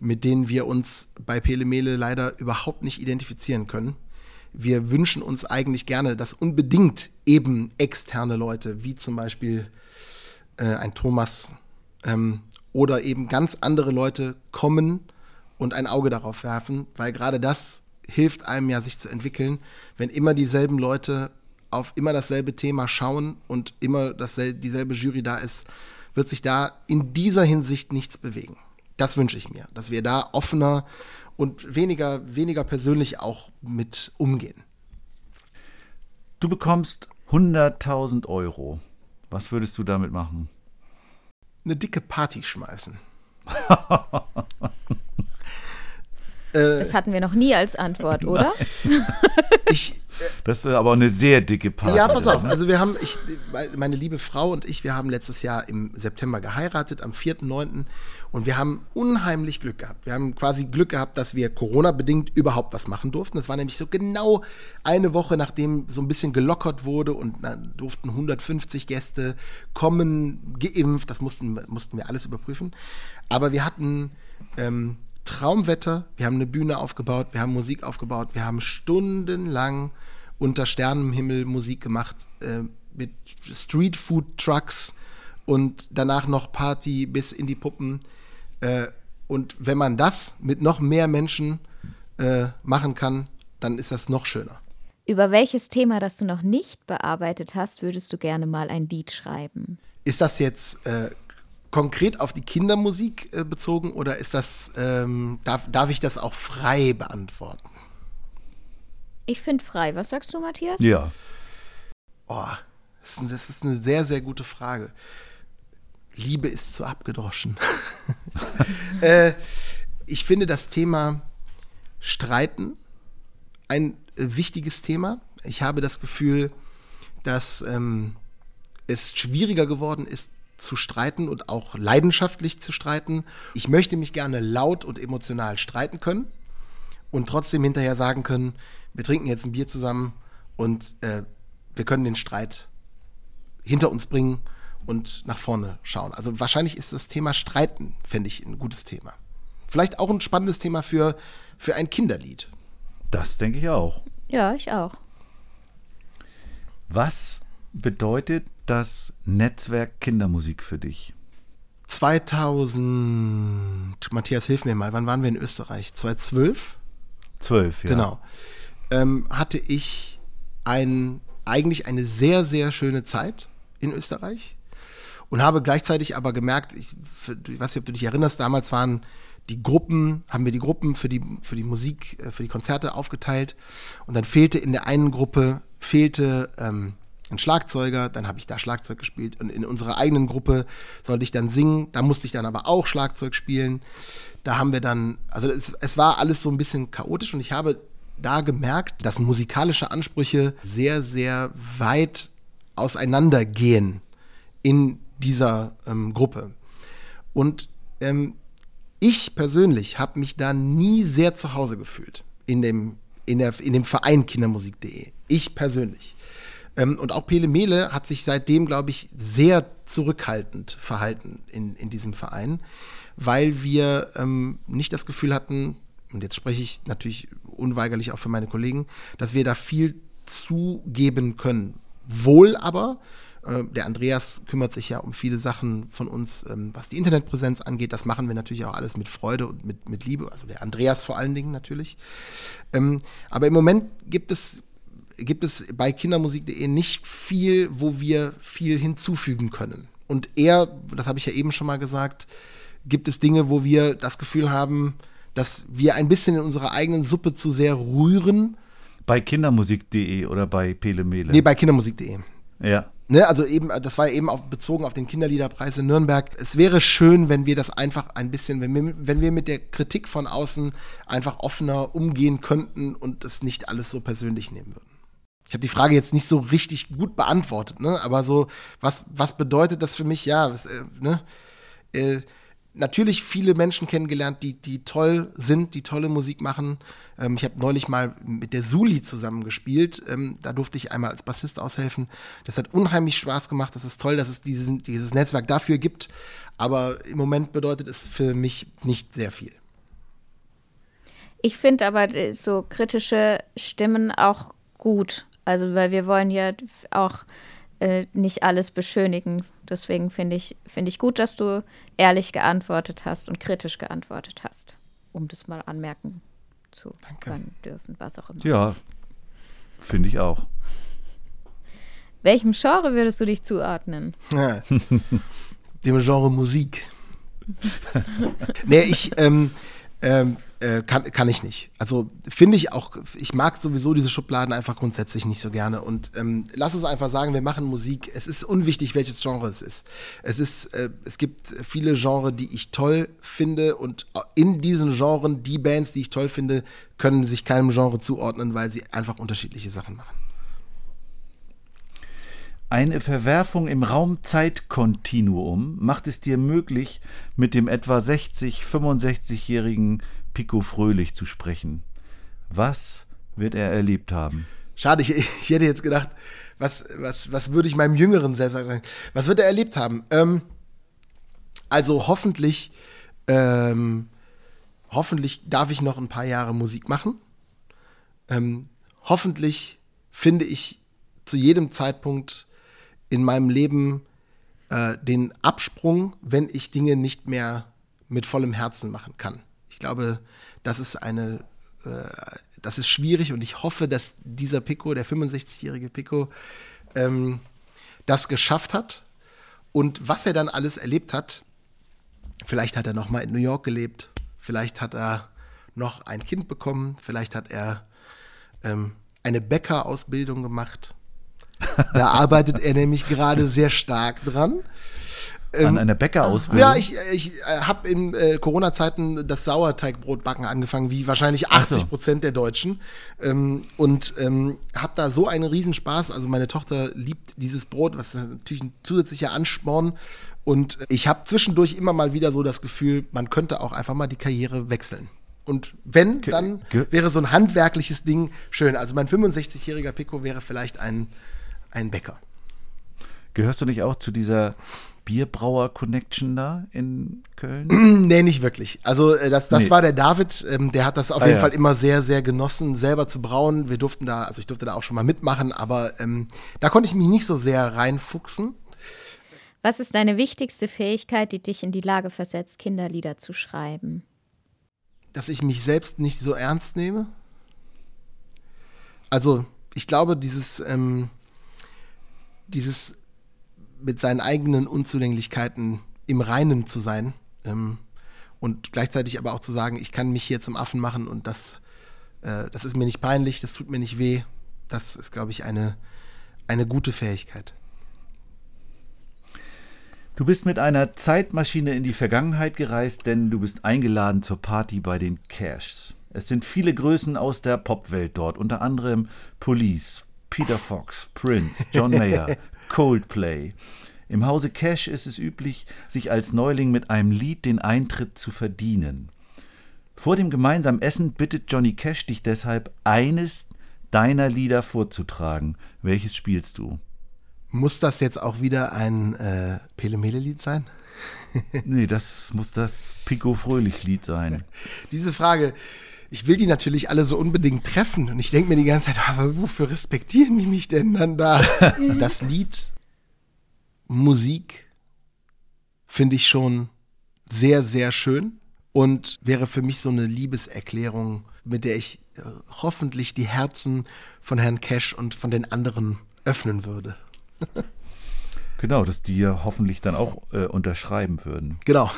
mit denen wir uns bei Pele Mele leider überhaupt nicht identifizieren können. Wir wünschen uns eigentlich gerne, dass unbedingt eben externe Leute, wie zum Beispiel äh, ein Thomas ähm, oder eben ganz andere Leute kommen und ein Auge darauf werfen, weil gerade das hilft einem ja, sich zu entwickeln, wenn immer dieselben Leute auf immer dasselbe Thema schauen und immer dasselbe, dieselbe Jury da ist, wird sich da in dieser Hinsicht nichts bewegen. Das wünsche ich mir, dass wir da offener und weniger, weniger persönlich auch mit umgehen. Du bekommst 100.000 Euro. Was würdest du damit machen? Eine dicke Party schmeißen. Äh, Das hatten wir noch nie als Antwort, oder? ich, Das ist aber auch eine sehr dicke Party. Ja, pass auf. Also wir haben, ich, meine liebe Frau und ich, wir haben letztes Jahr im September geheiratet, am 4.9. Und wir haben unheimlich Glück gehabt. Wir haben quasi Glück gehabt, dass wir Corona-bedingt überhaupt was machen durften. Das war nämlich so genau eine Woche, nachdem so ein bisschen gelockert wurde und dann durften 150 Gäste kommen, geimpft. Das mussten, mussten wir alles überprüfen. Aber wir hatten ähm, Traumwetter. Wir haben eine Bühne aufgebaut, wir haben Musik aufgebaut, wir haben stundenlang unter Sternenhimmel Musik gemacht äh, mit Streetfood-Trucks und danach noch Party bis in die Puppen. Äh, und wenn man das mit noch mehr Menschen äh, machen kann, dann ist das noch schöner. Über welches Thema, das du noch nicht bearbeitet hast, würdest du gerne mal ein Lied schreiben? Ist das jetzt äh, konkret auf die Kindermusik äh, bezogen oder ist das, ähm, darf, darf ich das auch frei beantworten? Ich finde frei. Was sagst du, Matthias? Ja. Oh, das ist, das ist eine sehr, sehr gute Frage. Liebe ist zu abgedroschen. äh, ich finde das Thema Streiten ein wichtiges Thema. Ich habe das Gefühl, dass ähm, es schwieriger geworden ist, zu streiten und auch leidenschaftlich zu streiten. Ich möchte mich gerne laut und emotional streiten können und trotzdem hinterher sagen können, wir trinken jetzt ein Bier zusammen und äh, wir können den Streit hinter uns bringen und nach vorne schauen. Also wahrscheinlich ist das Thema Streiten, fände ich, ein gutes Thema. Vielleicht auch ein spannendes Thema für, für ein Kinderlied. Das denke ich auch. Ja, ich auch. Was bedeutet das Netzwerk Kindermusik für dich? 2000, Matthias, hilf mir mal, wann waren wir in Österreich? 2012? Zwölf, ja. Genau. Ähm, hatte ich ein, eigentlich eine sehr, sehr schöne Zeit in Österreich und habe gleichzeitig aber gemerkt, ich, ich weiß nicht, ob du dich erinnerst, damals waren die Gruppen, haben wir die Gruppen für die, für die Musik, äh, für die Konzerte aufgeteilt und dann fehlte in der einen Gruppe, fehlte ähm, ein Schlagzeuger, dann habe ich da Schlagzeug gespielt und in unserer eigenen Gruppe sollte ich dann singen, da musste ich dann aber auch Schlagzeug spielen. Da haben wir dann, also es, es war alles so ein bisschen chaotisch und ich habe da gemerkt, dass musikalische Ansprüche sehr, sehr weit auseinandergehen in dieser ähm, Gruppe. Und ähm, ich persönlich habe mich da nie sehr zu Hause gefühlt in dem, in der, in dem Verein Kindermusik.de. Ich persönlich. Ähm, und auch Pele Mele hat sich seitdem, glaube ich, sehr zurückhaltend verhalten in, in diesem Verein, weil wir ähm, nicht das Gefühl hatten, und jetzt spreche ich natürlich unweigerlich auch für meine Kollegen, dass wir da viel zugeben können. Wohl aber, der Andreas kümmert sich ja um viele Sachen von uns, ähm, was die Internetpräsenz angeht. Das machen wir natürlich auch alles mit Freude und mit, mit Liebe. Also der Andreas vor allen Dingen natürlich. Ähm, aber im Moment gibt es, gibt es bei kindermusik.de nicht viel, wo wir viel hinzufügen können. Und eher, das habe ich ja eben schon mal gesagt, gibt es Dinge, wo wir das Gefühl haben, dass wir ein bisschen in unserer eigenen Suppe zu sehr rühren. Bei kindermusik.de oder bei Pele Mele? Nee, bei kindermusik.de. Ja. Ne, also eben, das war eben auch bezogen auf den Kinderliederpreis in Nürnberg. Es wäre schön, wenn wir das einfach ein bisschen, wenn wir, wenn wir mit der Kritik von außen einfach offener umgehen könnten und das nicht alles so persönlich nehmen würden. Ich habe die Frage jetzt nicht so richtig gut beantwortet, ne? aber so, was, was bedeutet das für mich? Ja, was, äh, ne? Äh, natürlich viele Menschen kennengelernt, die, die toll sind, die tolle Musik machen. Ähm, ich habe neulich mal mit der Suli zusammen gespielt. Ähm, da durfte ich einmal als Bassist aushelfen. Das hat unheimlich Spaß gemacht. Das ist toll, dass es diesen, dieses Netzwerk dafür gibt. Aber im Moment bedeutet es für mich nicht sehr viel. Ich finde aber äh, so kritische Stimmen auch gut. Also, weil wir wollen ja auch äh, nicht alles beschönigen. Deswegen finde ich, find ich gut, dass du ehrlich geantwortet hast und kritisch geantwortet hast, um das mal anmerken zu können dürfen, was auch immer. Ja, finde ich auch. Welchem Genre würdest du dich zuordnen? Ja. Dem Genre Musik. nee, ich, ähm, ähm, äh, kann, kann ich nicht. Also finde ich auch, ich mag sowieso diese Schubladen einfach grundsätzlich nicht so gerne. Und ähm, lass uns einfach sagen, wir machen Musik. Es ist unwichtig, welches Genre es ist. Es ist, äh, es gibt viele Genres, die ich toll finde und in diesen Genren, die Bands, die ich toll finde, können sich keinem Genre zuordnen, weil sie einfach unterschiedliche Sachen machen. Eine Verwerfung im Raum-Zeit-Kontinuum macht es dir möglich, mit dem etwa 60-, 65-jährigen Pico Fröhlich zu sprechen. Was wird er erlebt haben? Schade, ich, ich hätte jetzt gedacht, was, was, was würde ich meinem Jüngeren selbst sagen? Was wird er erlebt haben? Ähm, also hoffentlich, ähm, hoffentlich darf ich noch ein paar Jahre Musik machen. Ähm, hoffentlich finde ich zu jedem Zeitpunkt in meinem Leben äh, den Absprung, wenn ich Dinge nicht mehr mit vollem Herzen machen kann. Ich glaube, das ist eine, äh, das ist schwierig und ich hoffe, dass dieser Pico, der 65-jährige Pico, ähm, das geschafft hat. Und was er dann alles erlebt hat, vielleicht hat er noch mal in New York gelebt. Vielleicht hat er noch ein Kind bekommen. Vielleicht hat er ähm, eine Bäckerausbildung gemacht. Da arbeitet er nämlich gerade sehr stark dran. An einer Bäckerausbildung. Ja, ich, ich äh, habe in äh, Corona-Zeiten das Sauerteigbrotbacken angefangen, wie wahrscheinlich 80 Prozent der Deutschen. Ähm, und ähm, habe da so einen Riesenspaß. Also meine Tochter liebt dieses Brot, was natürlich ein zusätzlicher Ansporn. Und ich habe zwischendurch immer mal wieder so das Gefühl, man könnte auch einfach mal die Karriere wechseln. Und wenn, dann wäre so ein handwerkliches Ding schön. Also mein 65-jähriger Pico wäre vielleicht ein, ein Bäcker. Gehörst du nicht auch zu dieser Bierbrauer-Connection da in Köln? Nee, nicht wirklich. Also äh, das, das Nee. war der David, ähm, der hat das auf Ah, jeden ja. Fall immer sehr, sehr genossen, selber zu brauen. Wir durften da, also ich durfte da auch schon mal mitmachen, aber ähm, da konnte ich mich nicht so sehr reinfuchsen. Was ist deine wichtigste Fähigkeit, die dich in die Lage versetzt, Kinderlieder zu schreiben? dass ich mich selbst nicht so ernst nehme. Also, ich glaube, dieses, ähm, dieses mit seinen eigenen Unzulänglichkeiten im Reinen zu sein ähm, und gleichzeitig aber auch zu sagen, ich kann mich hier zum Affen machen und das, äh, das ist mir nicht peinlich, das tut mir nicht weh. Das ist, glaube ich, eine, eine gute Fähigkeit. Du bist mit einer Zeitmaschine in die Vergangenheit gereist, denn du bist eingeladen zur Party bei den Cashs. Es sind viele Größen aus der Popwelt dort, unter anderem Police, Peter Fox, Prince, John Mayer, Coldplay. Im Hause Cash ist es üblich, sich als Neuling mit einem Lied den Eintritt zu verdienen. Vor dem gemeinsamen Essen bittet Johnny Cash dich deshalb, eines deiner Lieder vorzutragen. Welches spielst du? Muss das jetzt auch wieder ein äh, Pele-Mele-Lied sein? Nee, das muss das Pico Fröhlich-Lied sein. diese Frage, ich will die natürlich alle so unbedingt treffen. Und ich denke mir die ganze Zeit, aber wofür respektieren die mich denn dann da? das Lied, Musik, finde ich schon sehr, sehr schön und wäre für mich so eine Liebeserklärung, mit der ich äh, hoffentlich die Herzen von Herrn Cash und von den anderen öffnen würde. Genau, dass die ja hoffentlich dann auch äh, unterschreiben würden. Genau.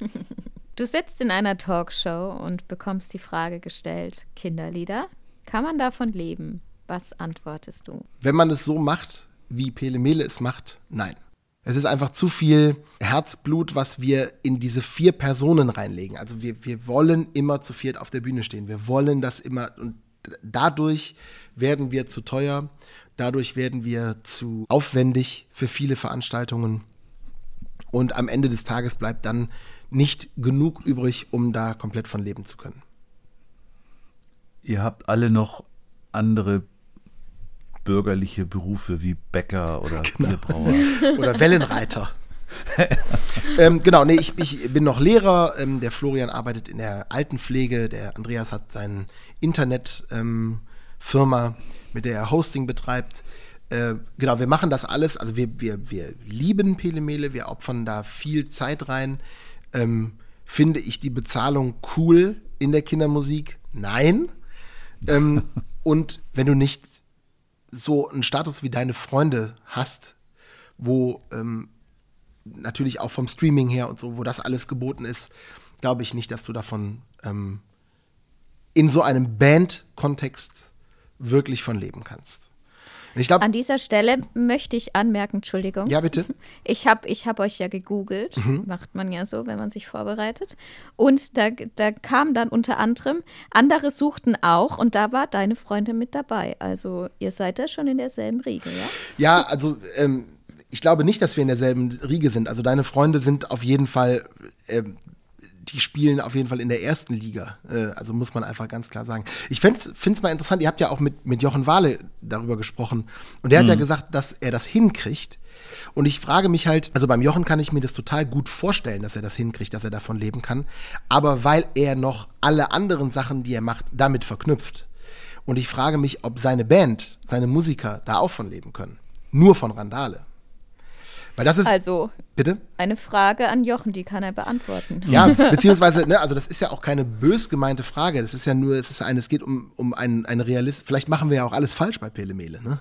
Du sitzt in einer Talkshow und bekommst die Frage gestellt, Kinderlieder, kann man davon leben? Was antwortest du? Wenn man es so macht, wie Pele Mele es macht, nein. Es ist einfach zu viel Herzblut, was wir in diese vier Personen reinlegen. Also wir, wir wollen immer zu viert auf der Bühne stehen. Wir wollen das immer und dadurch werden wir zu teuer. Dadurch werden wir zu aufwendig für viele Veranstaltungen. Und am Ende des Tages bleibt dann nicht genug übrig, um da komplett von leben zu können. Ihr habt alle noch andere bürgerliche Berufe wie Bäcker oder Bierbrauer. Oder Wellenreiter. ähm, genau, nee, ich, ich bin noch Lehrer. Ähm, der Florian arbeitet in der Altenpflege. Der Andreas hat seine Internetfirma, ähm, mit der er Hosting betreibt. Äh, genau, wir machen das alles. Also wir, wir, wir lieben Pelemele, wir opfern da viel Zeit rein. Ähm, finde ich die Bezahlung cool in der Kindermusik? Nein. Ähm, und wenn du nicht so einen Status wie deine Freunde hast, wo ähm, natürlich auch vom Streaming her und so, wo das alles geboten ist, glaube ich nicht, dass du davon ähm, in so einem Band-Kontext wirklich von leben kannst. Glaube, An dieser Stelle möchte ich anmerken, Entschuldigung. ja bitte. Ich habe ich hab euch ja gegoogelt, macht man ja so, wenn man sich vorbereitet. Und da, da kam dann unter anderem, andere suchten auch und da war deine Freundin mit dabei. Also ihr seid da schon in derselben Riege, ja? Ja, also ähm, ich glaube nicht, dass wir in derselben Riege sind. Also deine Freunde sind auf jeden Fall, ähm, die spielen auf jeden Fall in der ersten Liga. Äh, also muss man einfach ganz klar sagen. Ich finde es mal interessant, ihr habt ja auch mit, mit Jochen Wahle darüber gesprochen. Und der hat ja gesagt, dass er das hinkriegt. Und ich frage mich halt, also beim Jochen kann ich mir das total gut vorstellen, dass er das hinkriegt, dass er davon leben kann. Aber weil er noch alle anderen Sachen, die er macht, damit verknüpft. Und ich frage mich, ob seine Band, seine Musiker da auch von leben können. Nur von Randale. Weil das ist, Also bitte? eine Frage an Jochen, die kann er beantworten. Ja, beziehungsweise, ne, also das ist ja auch keine bös gemeinte Frage. Das ist ja nur, es ist ein, es geht um, um einen, einen Realist. Vielleicht machen wir ja auch alles falsch bei Pele Mele, ne?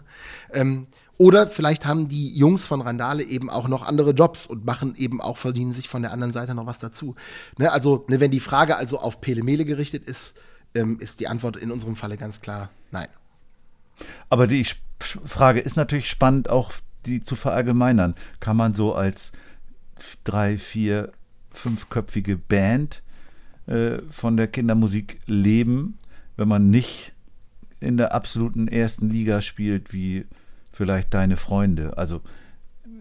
Ähm, oder vielleicht haben die Jungs von Randale eben auch noch andere Jobs und machen eben auch, verdienen sich von der anderen Seite noch was dazu. Ne, also, ne, wenn die Frage also auf Pele Mele gerichtet ist, ähm, ist die Antwort in unserem Falle ganz klar nein. Aber die Frage ist natürlich spannend, auch die zu verallgemeinern. Kann man so als drei, vier, fünfköpfige Band äh, von der Kindermusik leben, wenn man nicht in der absoluten ersten Liga spielt, wie vielleicht deine Freunde? Also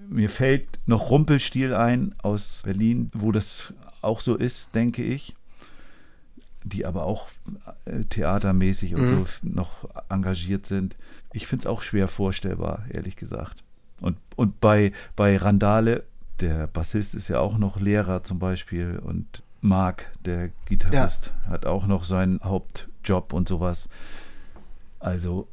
mir fällt noch Rumpelstil ein aus Berlin, wo das auch so ist, denke ich. Die aber auch äh, theatermäßig und so f- noch engagiert sind. Ich finde es auch schwer vorstellbar, ehrlich gesagt. Und, und bei, bei Randale, der Bassist ist ja auch noch Lehrer zum Beispiel und Marc, der Gitarrist, hat auch noch seinen Hauptjob und sowas. Also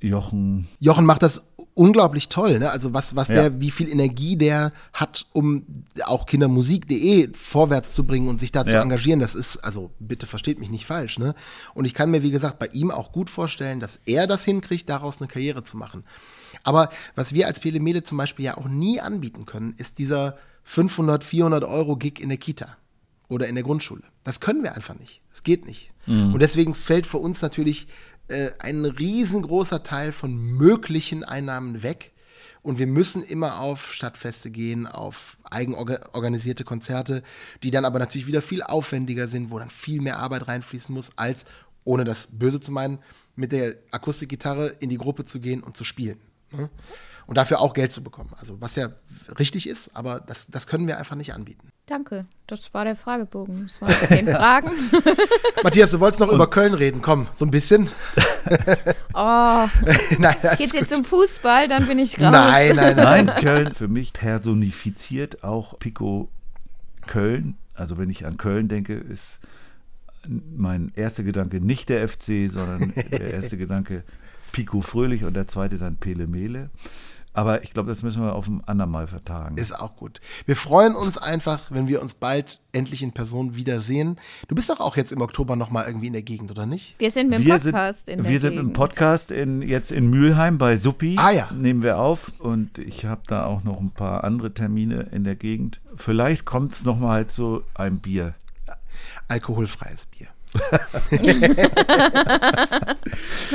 Jochen Jochen macht das unglaublich toll, ne? Also was, was Ja. der, wie viel Energie der hat, um auch kindermusik.de vorwärts zu bringen und sich da zu Ja. engagieren, das ist, also bitte versteht mich nicht falsch, ne? Und ich kann mir, wie gesagt, bei ihm auch gut vorstellen, dass er das hinkriegt, daraus eine Karriere zu machen. Aber was wir als Pelemede zum Beispiel ja auch nie anbieten können, ist dieser 500, 400 Euro Gig in der Kita oder in der Grundschule. Das können wir einfach nicht. Das geht nicht. Und deswegen fällt für uns natürlich äh, ein riesengroßer Teil von möglichen Einnahmen weg. Und wir müssen immer auf Stadtfeste gehen, auf eigenorganisierte Konzerte, die dann aber natürlich wieder viel aufwendiger sind, wo dann viel mehr Arbeit reinfließen muss, als, ohne das böse zu meinen, mit der Akustikgitarre in die Gruppe zu gehen und zu spielen. Ne? Und dafür auch Geld zu bekommen. Also was ja richtig ist, aber das, das können wir einfach nicht anbieten. Danke, das war der Fragebogen. Das waren zehn Fragen. Matthias, du wolltest noch über Köln reden. Komm, so ein bisschen. Oh, nein, geht's jetzt gut. um Fußball? Dann bin ich raus. Nein, nein, nein. Nein, Köln für mich personifiziert auch Pico Köln. Also wenn ich an Köln denke, ist mein erster Gedanke nicht der FC, sondern der erste Gedanke Pico Fröhlich und der zweite dann Pele Mele. Aber ich glaube, das müssen wir auf ein andermal vertagen. Ist auch gut. Wir freuen uns einfach, wenn wir uns bald endlich in Person wiedersehen. Du bist doch auch jetzt im Oktober noch mal irgendwie in der Gegend, oder nicht? Wir sind mit dem Podcast sind, in der wir sind im. Podcast in, jetzt in Mülheim bei Suppi. Ah, ja. Nehmen wir auf und ich habe da auch noch ein paar andere Termine in der Gegend. Vielleicht kommt es nochmal zu einem Bier. Alkoholfreies Bier.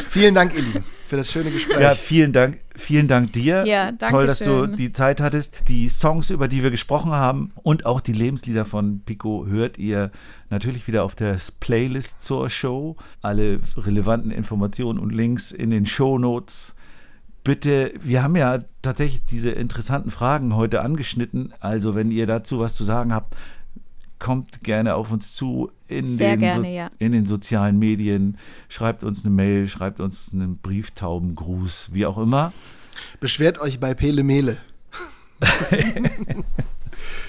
Vielen Dank, ihr Lieben, für das schöne Gespräch. Ja, vielen Dank, vielen Dank dir. Ja, danke Toll, dass du schön. die Zeit hattest. Die Songs, über die wir gesprochen haben und auch die Lebenslieder von Pico hört ihr natürlich wieder auf der Playlist zur Show. Alle relevanten Informationen und Links in den Shownotes. Bitte, wir haben ja tatsächlich diese interessanten Fragen heute angeschnitten. Also, wenn ihr dazu was zu sagen habt, kommt gerne auf uns zu in, Sehr den, gerne, ja. in den sozialen Medien. Schreibt uns eine Mail, schreibt uns einen Brieftaubengruß, wie auch immer. Beschwert euch bei Pele Mele.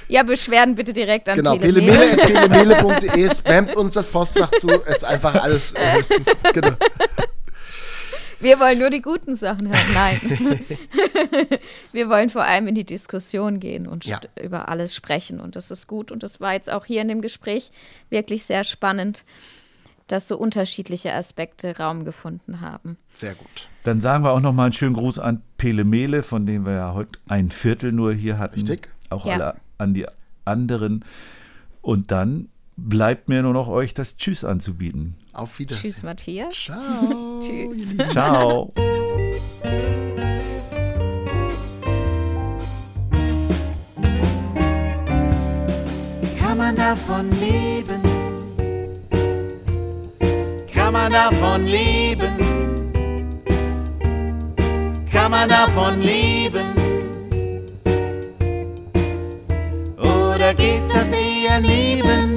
Ja, Beschwerden bitte direkt an Genau, Pele pelemele.pelemele.de, pelemele spammt uns das Postfach zu, ist einfach alles. Äh, genau. Wir wollen nur die guten Sachen hören. Nein. wir wollen vor allem in die Diskussion gehen und Ja. über alles sprechen. Und das ist gut. Und das war jetzt auch hier in dem Gespräch wirklich sehr spannend, dass so unterschiedliche Aspekte Raum gefunden haben. Sehr gut. Dann sagen wir auch nochmal einen schönen Gruß an Pele Mele, von dem wir ja heute ein Viertel nur hier hatten. Richtig. Auch Ja. alle an die anderen. Und dann bleibt mir nur noch euch das Tschüss anzubieten. Auf Wiedersehen. Tschüss, Matthias. Ciao. Tschüss. Ciao. Kann man davon leben? Kann man davon leben? Kann man davon leben? Oder geht das eher neben?